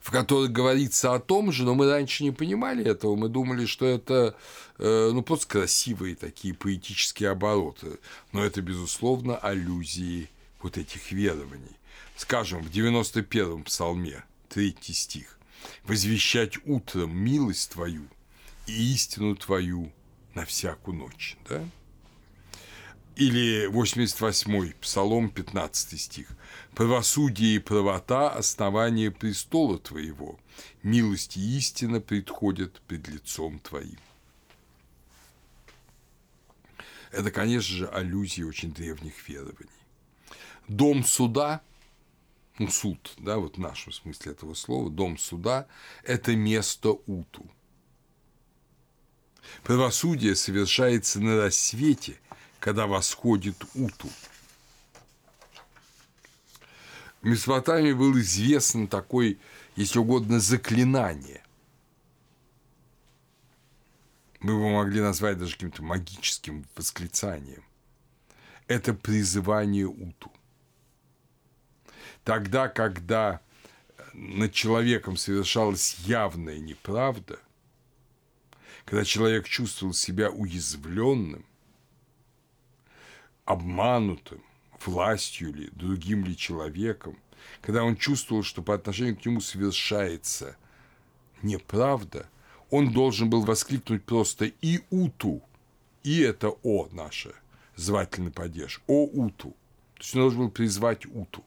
в которых говорится о том же, но мы раньше не понимали этого, мы думали, что это э, ну, просто красивые такие поэтические обороты, но это, безусловно, аллюзии вот этих верований. Скажем, в 91-м псалме, третий стих, «Возвещать утром милость Твою и истину Твою на всякую ночь». Да? Или 88-й Псалом, 15 стих. «Правосудие и правота – основание престола Твоего, милость и истина предходят пред лицом Твоим». Это, конечно же, аллюзии очень древних верований. Дом суда, ну, суд, да, вот в нашем смысле этого слова, дом суда – это место Уту. Правосудие совершается на рассвете – когда восходит Уту. В Месопотамии был известно такое, если угодно, заклинание. Мы его могли назвать даже каким-то магическим восклицанием. Это призывание Уту. Тогда, когда над человеком совершалась явная неправда, когда человек чувствовал себя уязвленным – обманутым властью ли, другим ли человеком, когда он чувствовал, что по отношению к нему совершается неправда, он должен был воскликнуть просто «И уту!» И это «О» наше, звательный падеж, «О уту!» То есть он должен был призвать уту.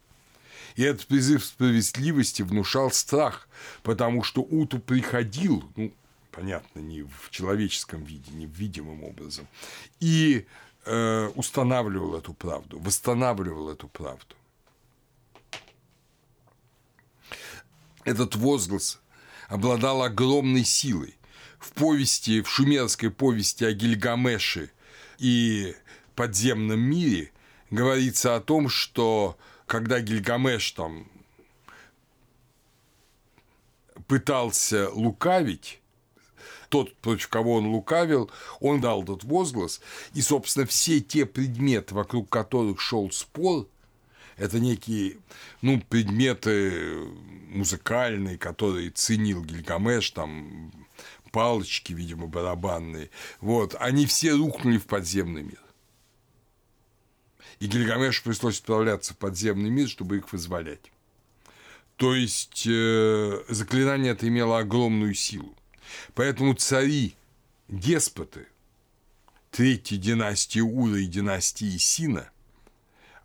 И этот призыв справедливости внушал страх, потому что уту приходил, ну, понятно, не в человеческом виде, не в видимым образом, и Устанавливал эту правду, восстанавливал эту правду. Этот возглас обладал огромной силой. в повести, в шумерской повести о Гильгамеше и подземном мире говорится о том, что когда Гильгамеш там пытался лукавить, тот, против кого он лукавил, он дал этот возглас, и, собственно, все те предметы, вокруг которых шел спор, это некие ну, предметы музыкальные, которые ценил Гильгамеш, там палочки, видимо, барабанные, вот, они все рухнули в подземный мир. И Гильгамешу пришлось отправляться в подземный мир, чтобы их вызволять. То есть э, заклинание это имело огромную силу. Поэтому цари, деспоты третьей династии Ура и династии Сина,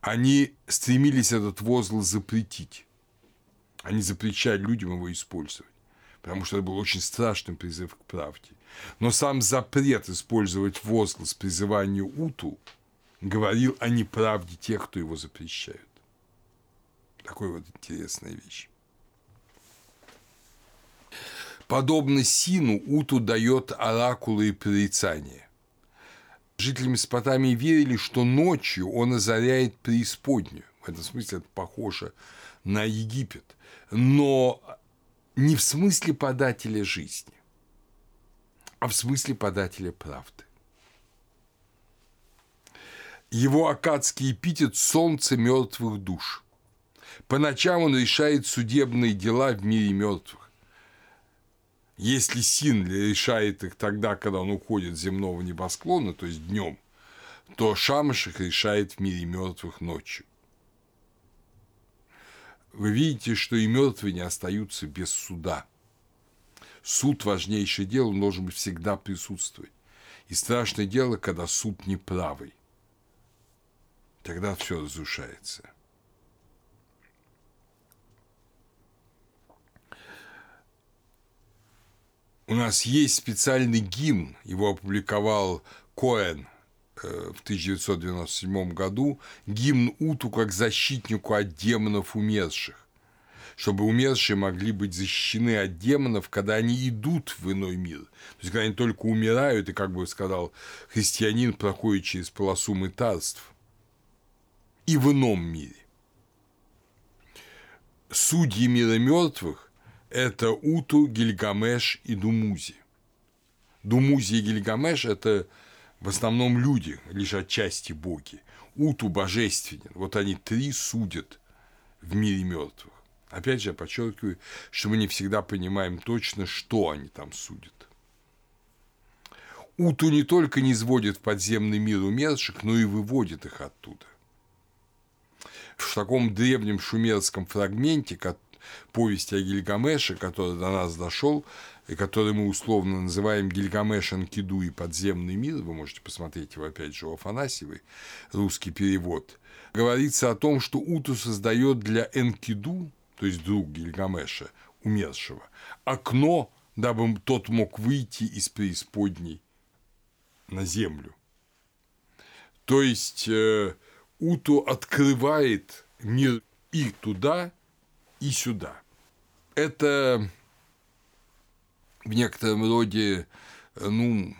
они стремились этот возглас запретить. Они запрещали людям его использовать, потому что это был очень страшный призыв к правде. Но сам запрет использовать возглас призывания Уту говорил о неправде тех, кто его запрещают. Такой вот интересная вещь. Подобно Сину, Уту дает оракулы и прорицания. Жители Месопотамии верили, что ночью он озаряет преисподнюю. В этом смысле это похоже на Египет. Но не в смысле подателя жизни, а в смысле подателя правды. Его акадский эпитет «Солнце мертвых душ». По ночам он решает судебные дела в мире мертвых. Если Син решает их тогда, когда он уходит с земного небосклона, то есть днем, то Шамаш их решает в мире мертвых ночью. Вы видите, что и мертвые не остаются без суда. Суд – важнейшее дело, он должен быть всегда присутствовать. И страшное дело, когда суд неправый. Тогда все разрушается. У нас есть специальный гимн, его опубликовал Коэн э, в 1997 году, гимн Уту как защитнику от демонов умерших, чтобы умершие могли быть защищены от демонов, когда они идут в иной мир. То есть, когда они только умирают, и, как бы сказал христианин, проходит через полосу мытарств, и в ином мире. Судьи мира мертвых это Уту, Гильгамеш и Думузи. Думузи и Гильгамеш – это в основном люди, лишь отчасти боги. Уту божественен. Вот они три судят в мире мертвых. Опять же, я подчеркиваю, что мы не всегда понимаем точно, что они там судят. Уту не только не сводит в подземный мир умерших, но и выводит их оттуда. В таком древнем шумерском фрагменте, повести о Гильгамеше, который до нас дошел, и который мы условно называем Гильгамеш Анкиду и подземный мир, вы можете посмотреть его опять же у Афанасьевой, русский перевод, говорится о том, что Уту создает для Энкиду, то есть друг Гильгамеша, умершего, окно, дабы тот мог выйти из преисподней на землю. То есть э, Уту открывает мир и туда, и сюда. Это в некотором роде, ну,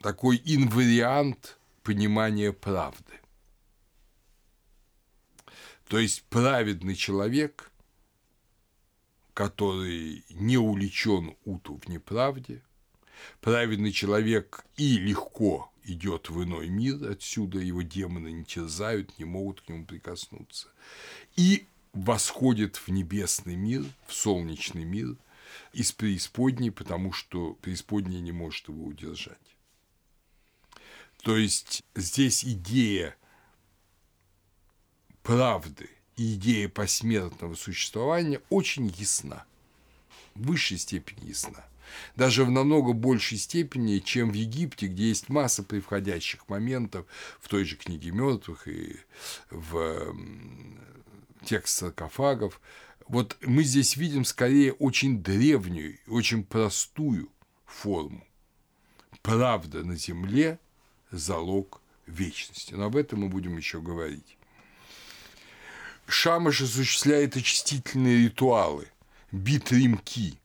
такой инвариант понимания правды. То есть праведный человек, который не увлечен уту в неправде, праведный человек и легко идет в иной мир, отсюда его демоны не терзают, не могут к нему прикоснуться. И восходит в небесный мир, в солнечный мир из преисподней, потому что преисподняя не может его удержать. То есть здесь идея правды и идея посмертного существования очень ясна, в высшей степени ясна. Даже в намного большей степени, чем в Египте, где есть масса превходящих моментов в той же книге мертвых и в текст саркофагов. Вот мы здесь видим скорее очень древнюю, очень простую форму. Правда на земле – залог вечности. Но об этом мы будем еще говорить. Шамаш осуществляет очистительные ритуалы, бит римки,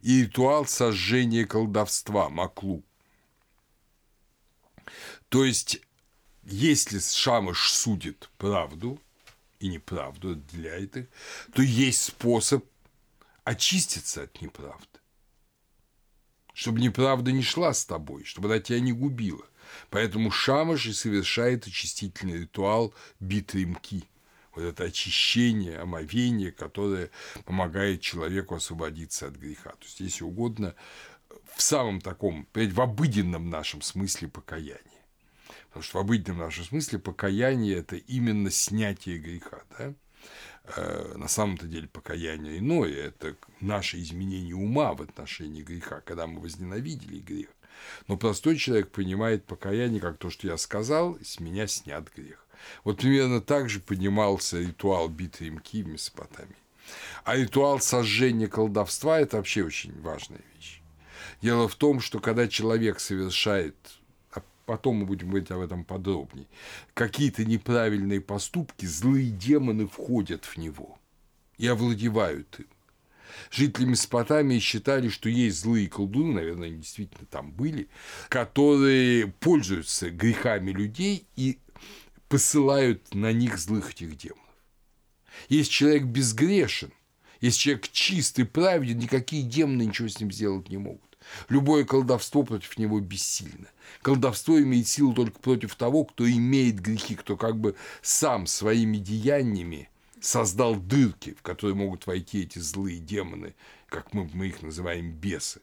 и ритуал сожжения колдовства, маклу. То есть, если Шамыш судит правду и неправду, отделяет их, то есть способ очиститься от неправды. Чтобы неправда не шла с тобой, чтобы она тебя не губила. Поэтому Шамаш и совершает очистительный ритуал битримки. Вот это очищение, омовение, которое помогает человеку освободиться от греха. То есть, если угодно, в самом таком, в обыденном нашем смысле покаяния. Потому что в обыденном нашем смысле покаяние – это именно снятие греха. Да? Э, на самом-то деле покаяние иное – это наше изменение ума в отношении греха, когда мы возненавидели грех. Но простой человек понимает покаяние как то, что я сказал, с меня снят грех. Вот примерно так же понимался ритуал битвы Имки в Месопотамии. А ритуал сожжения колдовства – это вообще очень важная вещь. Дело в том, что когда человек совершает потом мы будем говорить об этом подробнее, какие-то неправильные поступки, злые демоны входят в него и овладевают им. Жители Месопотамии считали, что есть злые колдуны, наверное, они действительно там были, которые пользуются грехами людей и посылают на них злых этих демонов. Если человек безгрешен, если человек чистый, праведен, никакие демоны ничего с ним сделать не могут. Любое колдовство против него бессильно. Колдовство имеет силу только против того, кто имеет грехи, кто как бы сам своими деяниями создал дырки, в которые могут войти эти злые демоны, как мы, мы их называем бесы.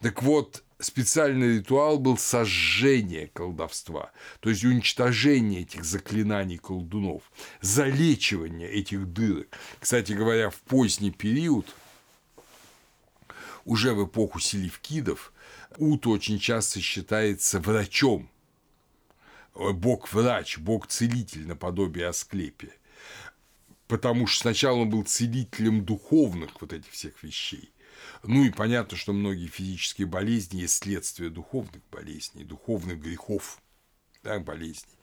Так вот, специальный ритуал был сожжение колдовства, то есть уничтожение этих заклинаний колдунов, залечивание этих дырок. Кстати говоря, в поздний период, уже в эпоху селевкидов, Ут очень часто считается врачом, бог-врач, бог-целитель наподобие Асклепия потому что сначала он был целителем духовных вот этих всех вещей. Ну и понятно, что многие физические болезни есть следствие духовных болезней, духовных грехов, да, болезней.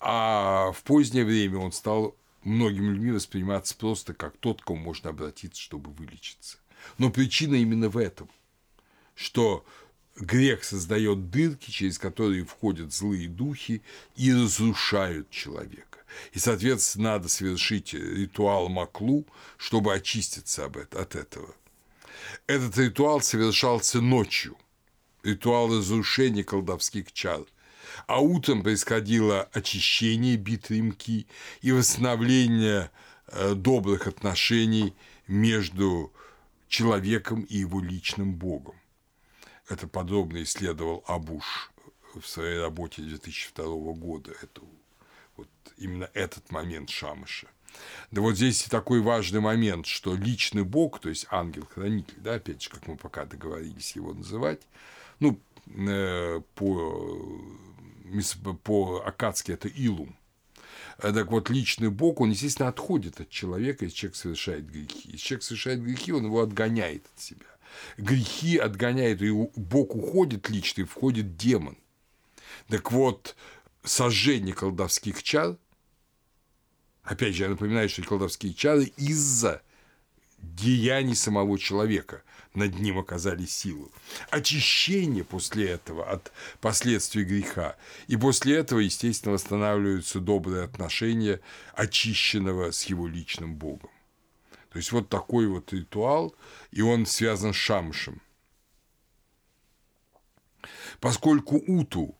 А в позднее время он стал многими людьми восприниматься просто как тот, к кому можно обратиться, чтобы вылечиться. Но причина именно в этом, что грех создает дырки, через которые входят злые духи и разрушают человека. И, соответственно, надо совершить ритуал Маклу, чтобы очиститься от этого. Этот ритуал совершался ночью, ритуал разрушения колдовских чар. А утром происходило очищение битвы и восстановление э, добрых отношений между человеком и его личным Богом. Это подробно исследовал Абуш в своей работе 2002 года. Это вот именно этот момент Шамыша. Да вот здесь такой важный момент, что личный Бог, то есть ангел-хранитель, да, опять же, как мы пока договорились его называть, ну, э, по, по акадски это Илум. Э, так вот, личный Бог, он, естественно, отходит от человека, если человек совершает грехи. Если человек совершает грехи, он его отгоняет от себя. Грехи отгоняет, и Бог уходит лично, и входит демон. Так вот, сожжение колдовских чар, опять же, я напоминаю, что колдовские чары из-за деяний самого человека над ним оказали силу. Очищение после этого от последствий греха. И после этого, естественно, восстанавливаются добрые отношения очищенного с его личным Богом. То есть вот такой вот ритуал, и он связан с Шамшем. Поскольку Уту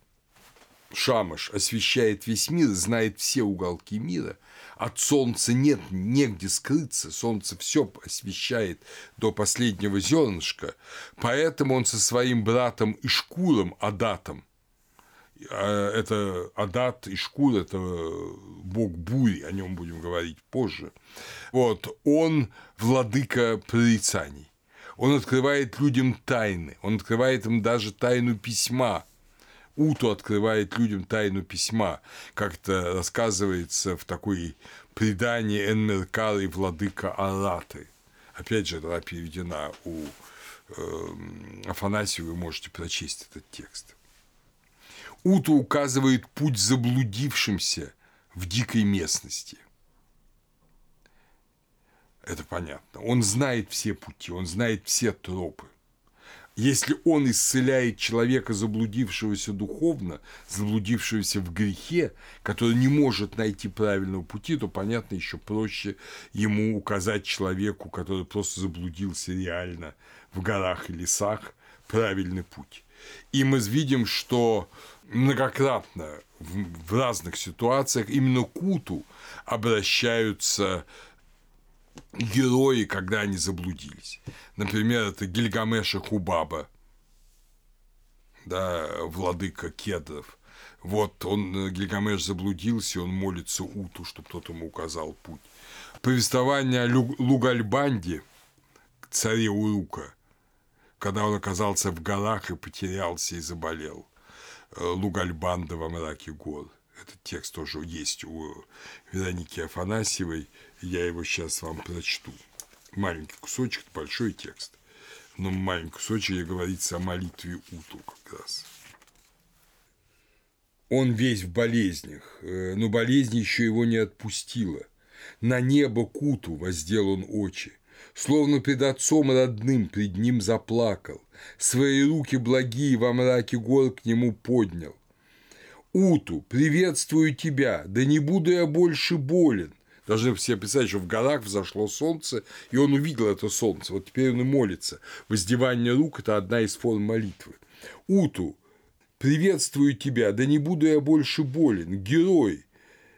Шамаш освещает весь мир, знает все уголки мира. От солнца нет негде скрыться, солнце все освещает до последнего зернышка, поэтому он со своим братом Ишкуром, Адатом, а, это Адат Ишкур, это бог бури, о нем будем говорить позже. Вот, он владыка прорицаний. Он открывает людям тайны, он открывает им даже тайну письма – Уту открывает людям тайну письма, как-то рассказывается в такой предании Энмеркар и владыка Араты. Опять же, она переведена у э, Афанасия, вы можете прочесть этот текст. Уту указывает путь заблудившимся в дикой местности. Это понятно. Он знает все пути, он знает все тропы. Если он исцеляет человека, заблудившегося духовно, заблудившегося в грехе, который не может найти правильного пути, то, понятно, еще проще ему указать человеку, который просто заблудился реально в горах и лесах, правильный путь. И мы видим, что многократно в разных ситуациях именно к Уту обращаются герои, когда они заблудились. Например, это Гильгамеша Хубаба, да, владыка кедров. Вот он, Гильгамеш заблудился, он молится Уту, чтобы тот ему указал путь. Повествование о Лугальбанде, царе Урука, когда он оказался в горах и потерялся и заболел. Лугальбанда во мраке гор. Этот текст тоже есть у Вероники Афанасьевой – я его сейчас вам прочту. Маленький кусочек, большой текст. Но маленький кусочек говорится о молитве Уту как раз. Он весь в болезнях, э, но болезнь еще его не отпустила. На небо Куту воздел он очи, Словно пред отцом родным пред ним заплакал, Свои руки благие во мраке гор к нему поднял. Уту, приветствую тебя, да не буду я больше болен, Должны все представить, что в горах взошло солнце, и он увидел это солнце. Вот теперь он и молится. Воздевание рук – это одна из форм молитвы. Уту, приветствую тебя, да не буду я больше болен. Герой,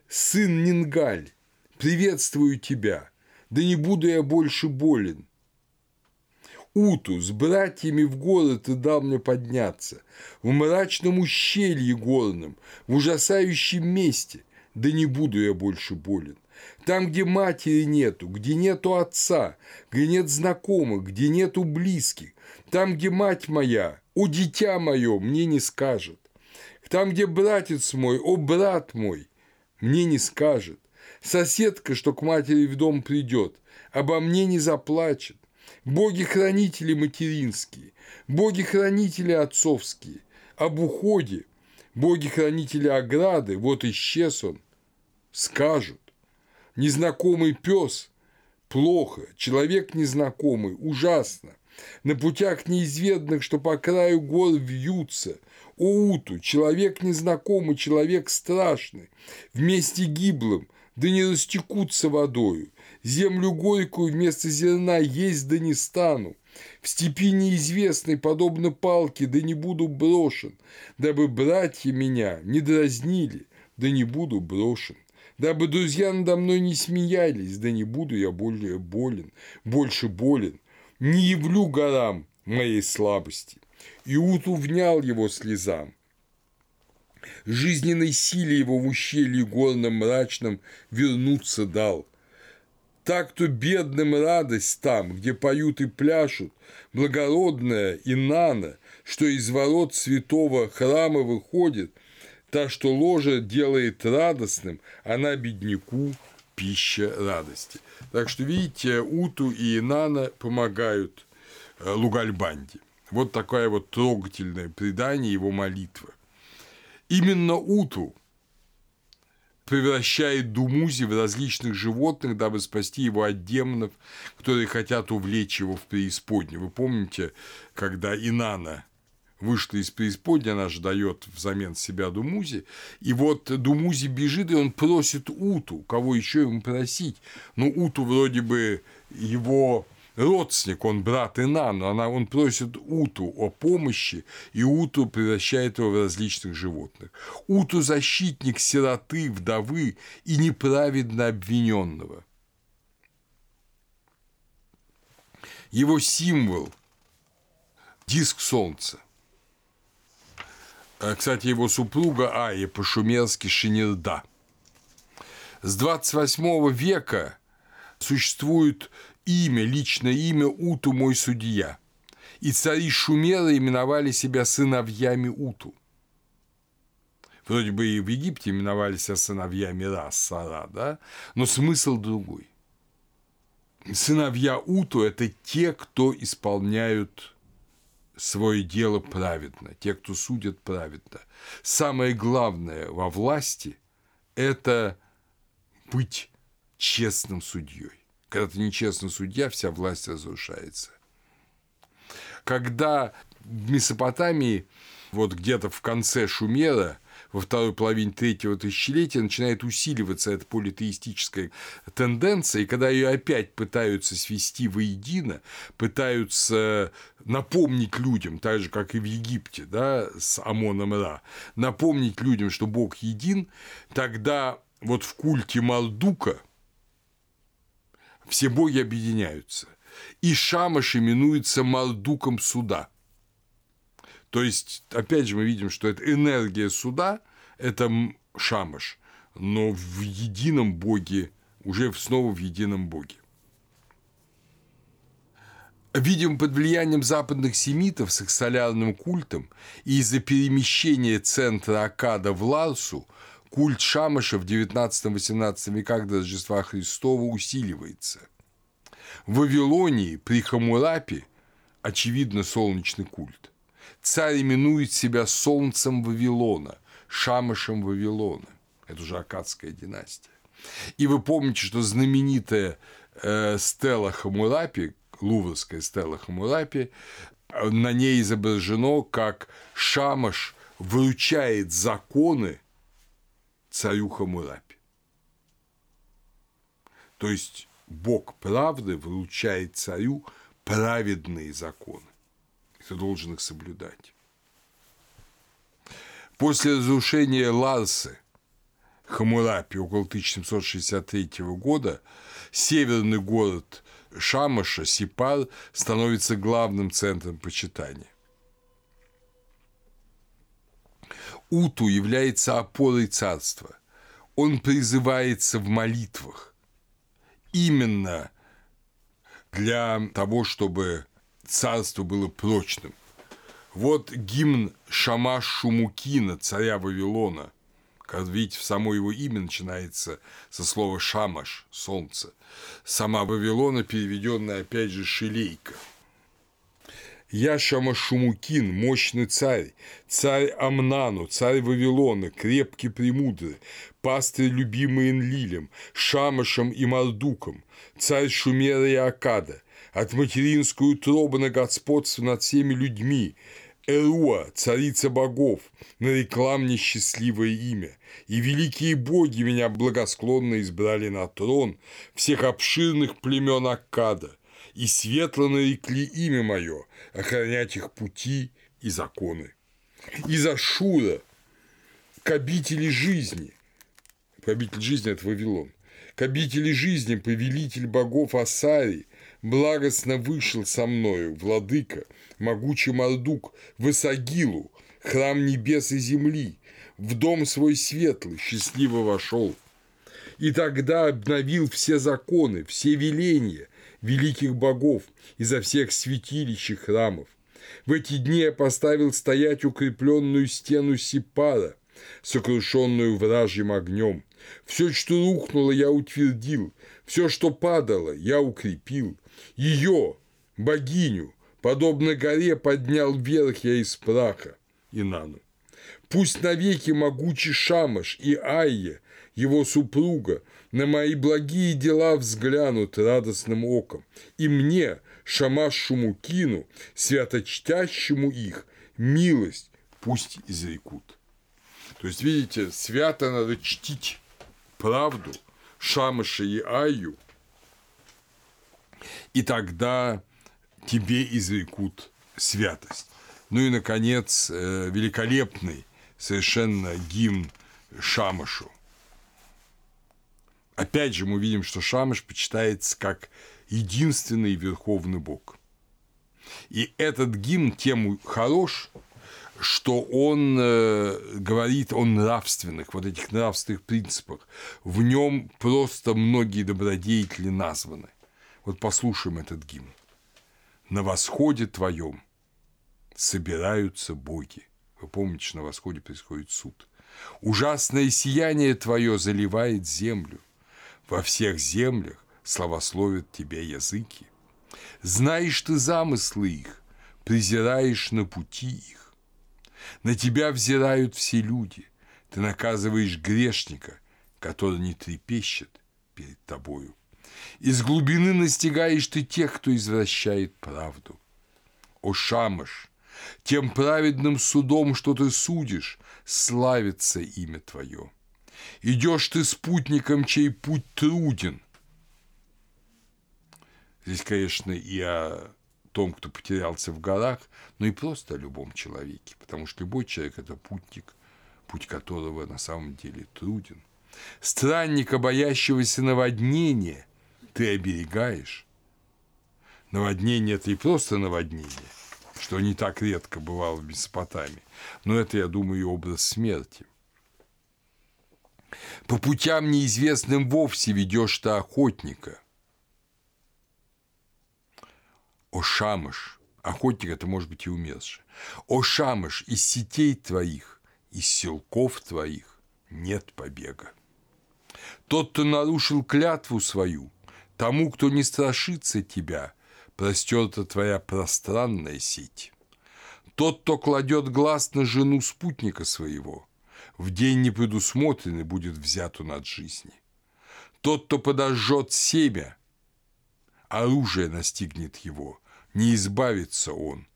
сын Нингаль, приветствую тебя, да не буду я больше болен. Уту, с братьями в город ты дал мне подняться, в мрачном ущелье горном, в ужасающем месте, да не буду я больше болен. Там, где матери нету, где нету отца, где нет знакомых, где нету близких, там, где мать моя, о дитя мое, мне не скажет. Там, где братец мой, о брат мой, мне не скажет. Соседка, что к матери в дом придет, обо мне не заплачет. Боги-хранители материнские, боги-хранители отцовские, об уходе, боги-хранители ограды, вот исчез он, скажут. Незнакомый пес – плохо, человек незнакомый – ужасно. На путях неизведанных, что по краю гор вьются, Оуту, человек незнакомый, человек страшный, вместе гиблым, да не растекутся водою, землю горькую вместо зерна есть да не стану, в степи неизвестной, подобно палке, да не буду брошен, дабы братья меня не дразнили, да не буду брошен дабы друзья надо мной не смеялись, да не буду я более болен, больше болен, не явлю горам моей слабости. Иуд увнял его слезам. Жизненной силе его в ущелье горном мрачном вернуться дал. Так-то бедным радость там, где поют и пляшут, благородная Инана, что из ворот святого храма выходит – Та, что ложа делает радостным, она бедняку пища радости. Так что, видите, Уту и Инана помогают э, Лугальбанде. Вот такое вот трогательное предание его молитвы. Именно Уту превращает Думузи в различных животных, дабы спасти его от демонов, которые хотят увлечь его в преисподнюю. Вы помните, когда Инана вышла из преисподней, она же дает взамен себя Думузи. И вот Думузи бежит, и он просит Уту, кого еще ему просить. Но Уту вроде бы его родственник, он брат Инан, она, он просит Уту о помощи, и Уту превращает его в различных животных. Уту – защитник сироты, вдовы и неправедно обвиненного. Его символ – диск солнца. Э, кстати, его супруга Ая по-шумерски Шинирда. С 28 века существует имя, личное имя Уту мой судья. И цари Шумера именовали себя сыновьями Уту. Вроде бы и в Египте именовали себя сыновьями Рас, Сара, да? Но смысл другой. Сыновья Уту – это те, кто исполняют свое дело праведно, те, кто судят праведно. Самое главное во власти – это быть честным судьей. Когда ты нечестный судья, вся власть разрушается. Когда в Месопотамии, вот где-то в конце Шумера, во второй половине третьего тысячелетия начинает усиливаться эта политеистическая тенденция, и когда ее опять пытаются свести воедино, пытаются напомнить людям, так же, как и в Египте, да, с Амоном Ра, напомнить людям, что Бог един, тогда вот в культе Мардука все боги объединяются. И Шамаш именуется Мардуком суда – то есть, опять же, мы видим, что это энергия суда, это шамаш, но в едином Боге, уже снова в едином Боге. Видим, под влиянием западных семитов с их солярным культом и из-за перемещения центра Акада в Ларсу культ Шамаша в 19-18 веках до Рождества Христова усиливается. В Вавилонии при Хамурапе очевидно солнечный культ – Царь именует себя солнцем Вавилона, шамышем Вавилона. Это уже Акадская династия. И вы помните, что знаменитая э, стела Хамурапи, луврская стела Хамурапи, на ней изображено, как Шамаш выручает законы царю Хамурапи. То есть Бог правды выручает царю праведные законы ты должен их соблюдать. После разрушения Ларсы Хамурапи около 1763 года северный город Шамаша, Сипар, становится главным центром почитания. Уту является опорой царства. Он призывается в молитвах именно для того, чтобы царство было прочным. Вот гимн Шамаш Шумукина, царя Вавилона. Видите, в само его имя начинается со слова «шамаш» – «солнце». Сама Вавилона, переведенная опять же «шелейка». Я Шамашумукин, мощный царь, царь Амнану, царь Вавилона, крепкий премудрый, пастырь любимый Энлилем, Шамашем и Мардуком, царь Шумера и Акада, от материнской утробы на господство над всеми людьми, Эруа, царица богов, нарекла мне счастливое имя, и великие боги меня благосклонно избрали на трон всех обширных племен Аккада, и светло нарекли имя мое, охранять их пути и законы. Из Ашура к обители жизни, обитель жизни – это Вавилон, к обители жизни повелитель богов Асари – благостно вышел со мною, владыка, могучий Мардук, в Исагилу, храм небес и земли, в дом свой светлый, счастливо вошел. И тогда обновил все законы, все веления великих богов изо всех святилищ и храмов. В эти дни я поставил стоять укрепленную стену Сипара, сокрушенную вражьим огнем. Все, что рухнуло, я утвердил, все, что падало, я укрепил. Ее, богиню, подобно горе поднял вверх я из праха, Инану. Пусть навеки могучий Шамаш и Айя, его супруга, на мои благие дела взглянут радостным оком, и мне, Шамаш Шумукину, святочтящему их, милость пусть изрекут. То есть, видите, свято надо чтить правду Шамаша и Айю – и тогда тебе изрекут святость. Ну и, наконец, э, великолепный совершенно гимн Шамашу. Опять же, мы видим, что Шамаш почитается как единственный верховный бог. И этот гимн тем хорош, что он э, говорит о нравственных, вот этих нравственных принципах. В нем просто многие добродетели названы. Вот послушаем этот гимн. «На восходе твоем собираются боги». Вы помните, что на восходе происходит суд. «Ужасное сияние твое заливает землю. Во всех землях славословят тебя языки. Знаешь ты замыслы их, презираешь на пути их. На тебя взирают все люди, ты наказываешь грешника, который не трепещет перед тобою. Из глубины настигаешь ты тех, кто извращает правду. О, Шамаш, Тем праведным судом, что ты судишь, славится имя твое. Идешь ты спутником, чей путь труден. Здесь, конечно, и о том, кто потерялся в горах, но и просто о любом человеке, потому что любой человек – это путник, путь которого на самом деле труден. Странника, боящегося наводнения, ты оберегаешь. Наводнение – это и просто наводнение, что не так редко бывало в Месопотамии, но это, я думаю, и образ смерти. По путям неизвестным вовсе ведешь ты охотника. О шамыш, охотник это может быть и умерший. О шамыш, из сетей твоих, из селков твоих нет побега. Тот, кто нарушил клятву свою, тому, кто не страшится тебя, простерта твоя пространная сеть. Тот, кто кладет глаз на жену спутника своего, в день непредусмотренный будет взят он от жизни. Тот, кто подожжет семя, оружие настигнет его, не избавится он.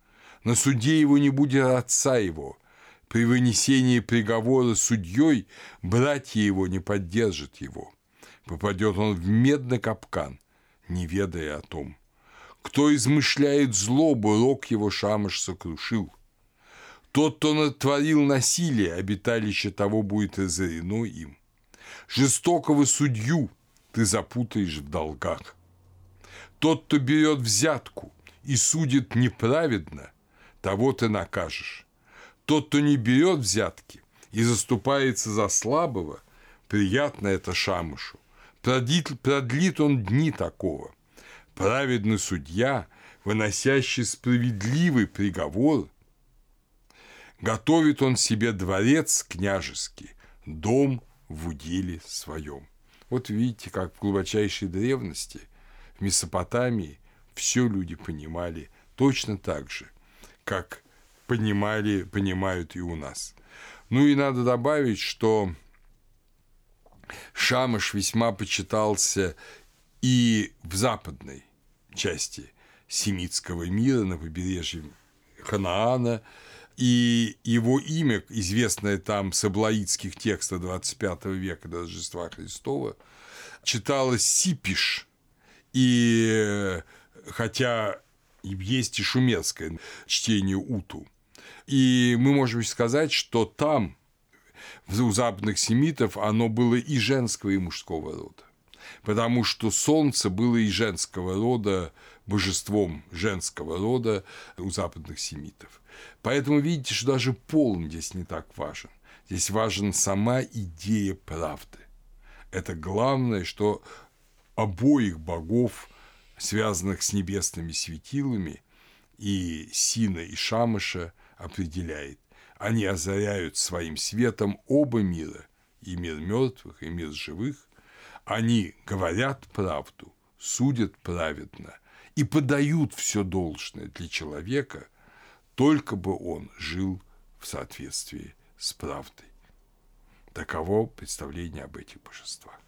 На суде его не будет отца его. При вынесении приговора судьей братья его не поддержат его. Попадет он в медный капкан, не ведая о том. Кто измышляет злобу, рок его шамыш сокрушил – тот, кто натворил насилие, обиталище того будет разорено им. Жестокого судью ты запутаешь в долгах. Тот, кто берет взятку и судит неправедно, того ты накажешь. Тот, кто не берет взятки и заступается за слабого, приятно это шамышу. Продлит, продлит он дни такого. Праведный судья, выносящий справедливый приговор, Готовит он себе дворец княжеский, дом в уделе своем. Вот видите, как в глубочайшей древности, в Месопотамии, все люди понимали точно так же, как понимали, понимают и у нас. Ну и надо добавить, что Шамыш весьма почитался и в западной части семитского мира, на побережье Ханаана, и его имя, известное там с аблаидских текстов 25 века до Рождества Христова, читалось Сипиш, и хотя есть и шумерское чтение Уту. И мы можем сказать, что там, у западных семитов, оно было и женского, и мужского рода. Потому что солнце было и женского рода, божеством женского рода у западных семитов. Поэтому видите, что даже пол здесь не так важен. Здесь важен сама идея правды. Это главное, что обоих богов, связанных с небесными светилами, и Сина, и Шамыша, определяет. Они озаряют своим светом оба мира, и мир мертвых, и мир живых. Они говорят правду, судят праведно и подают все должное для человека, только бы он жил в соответствии с правдой. Таково представление об этих божествах.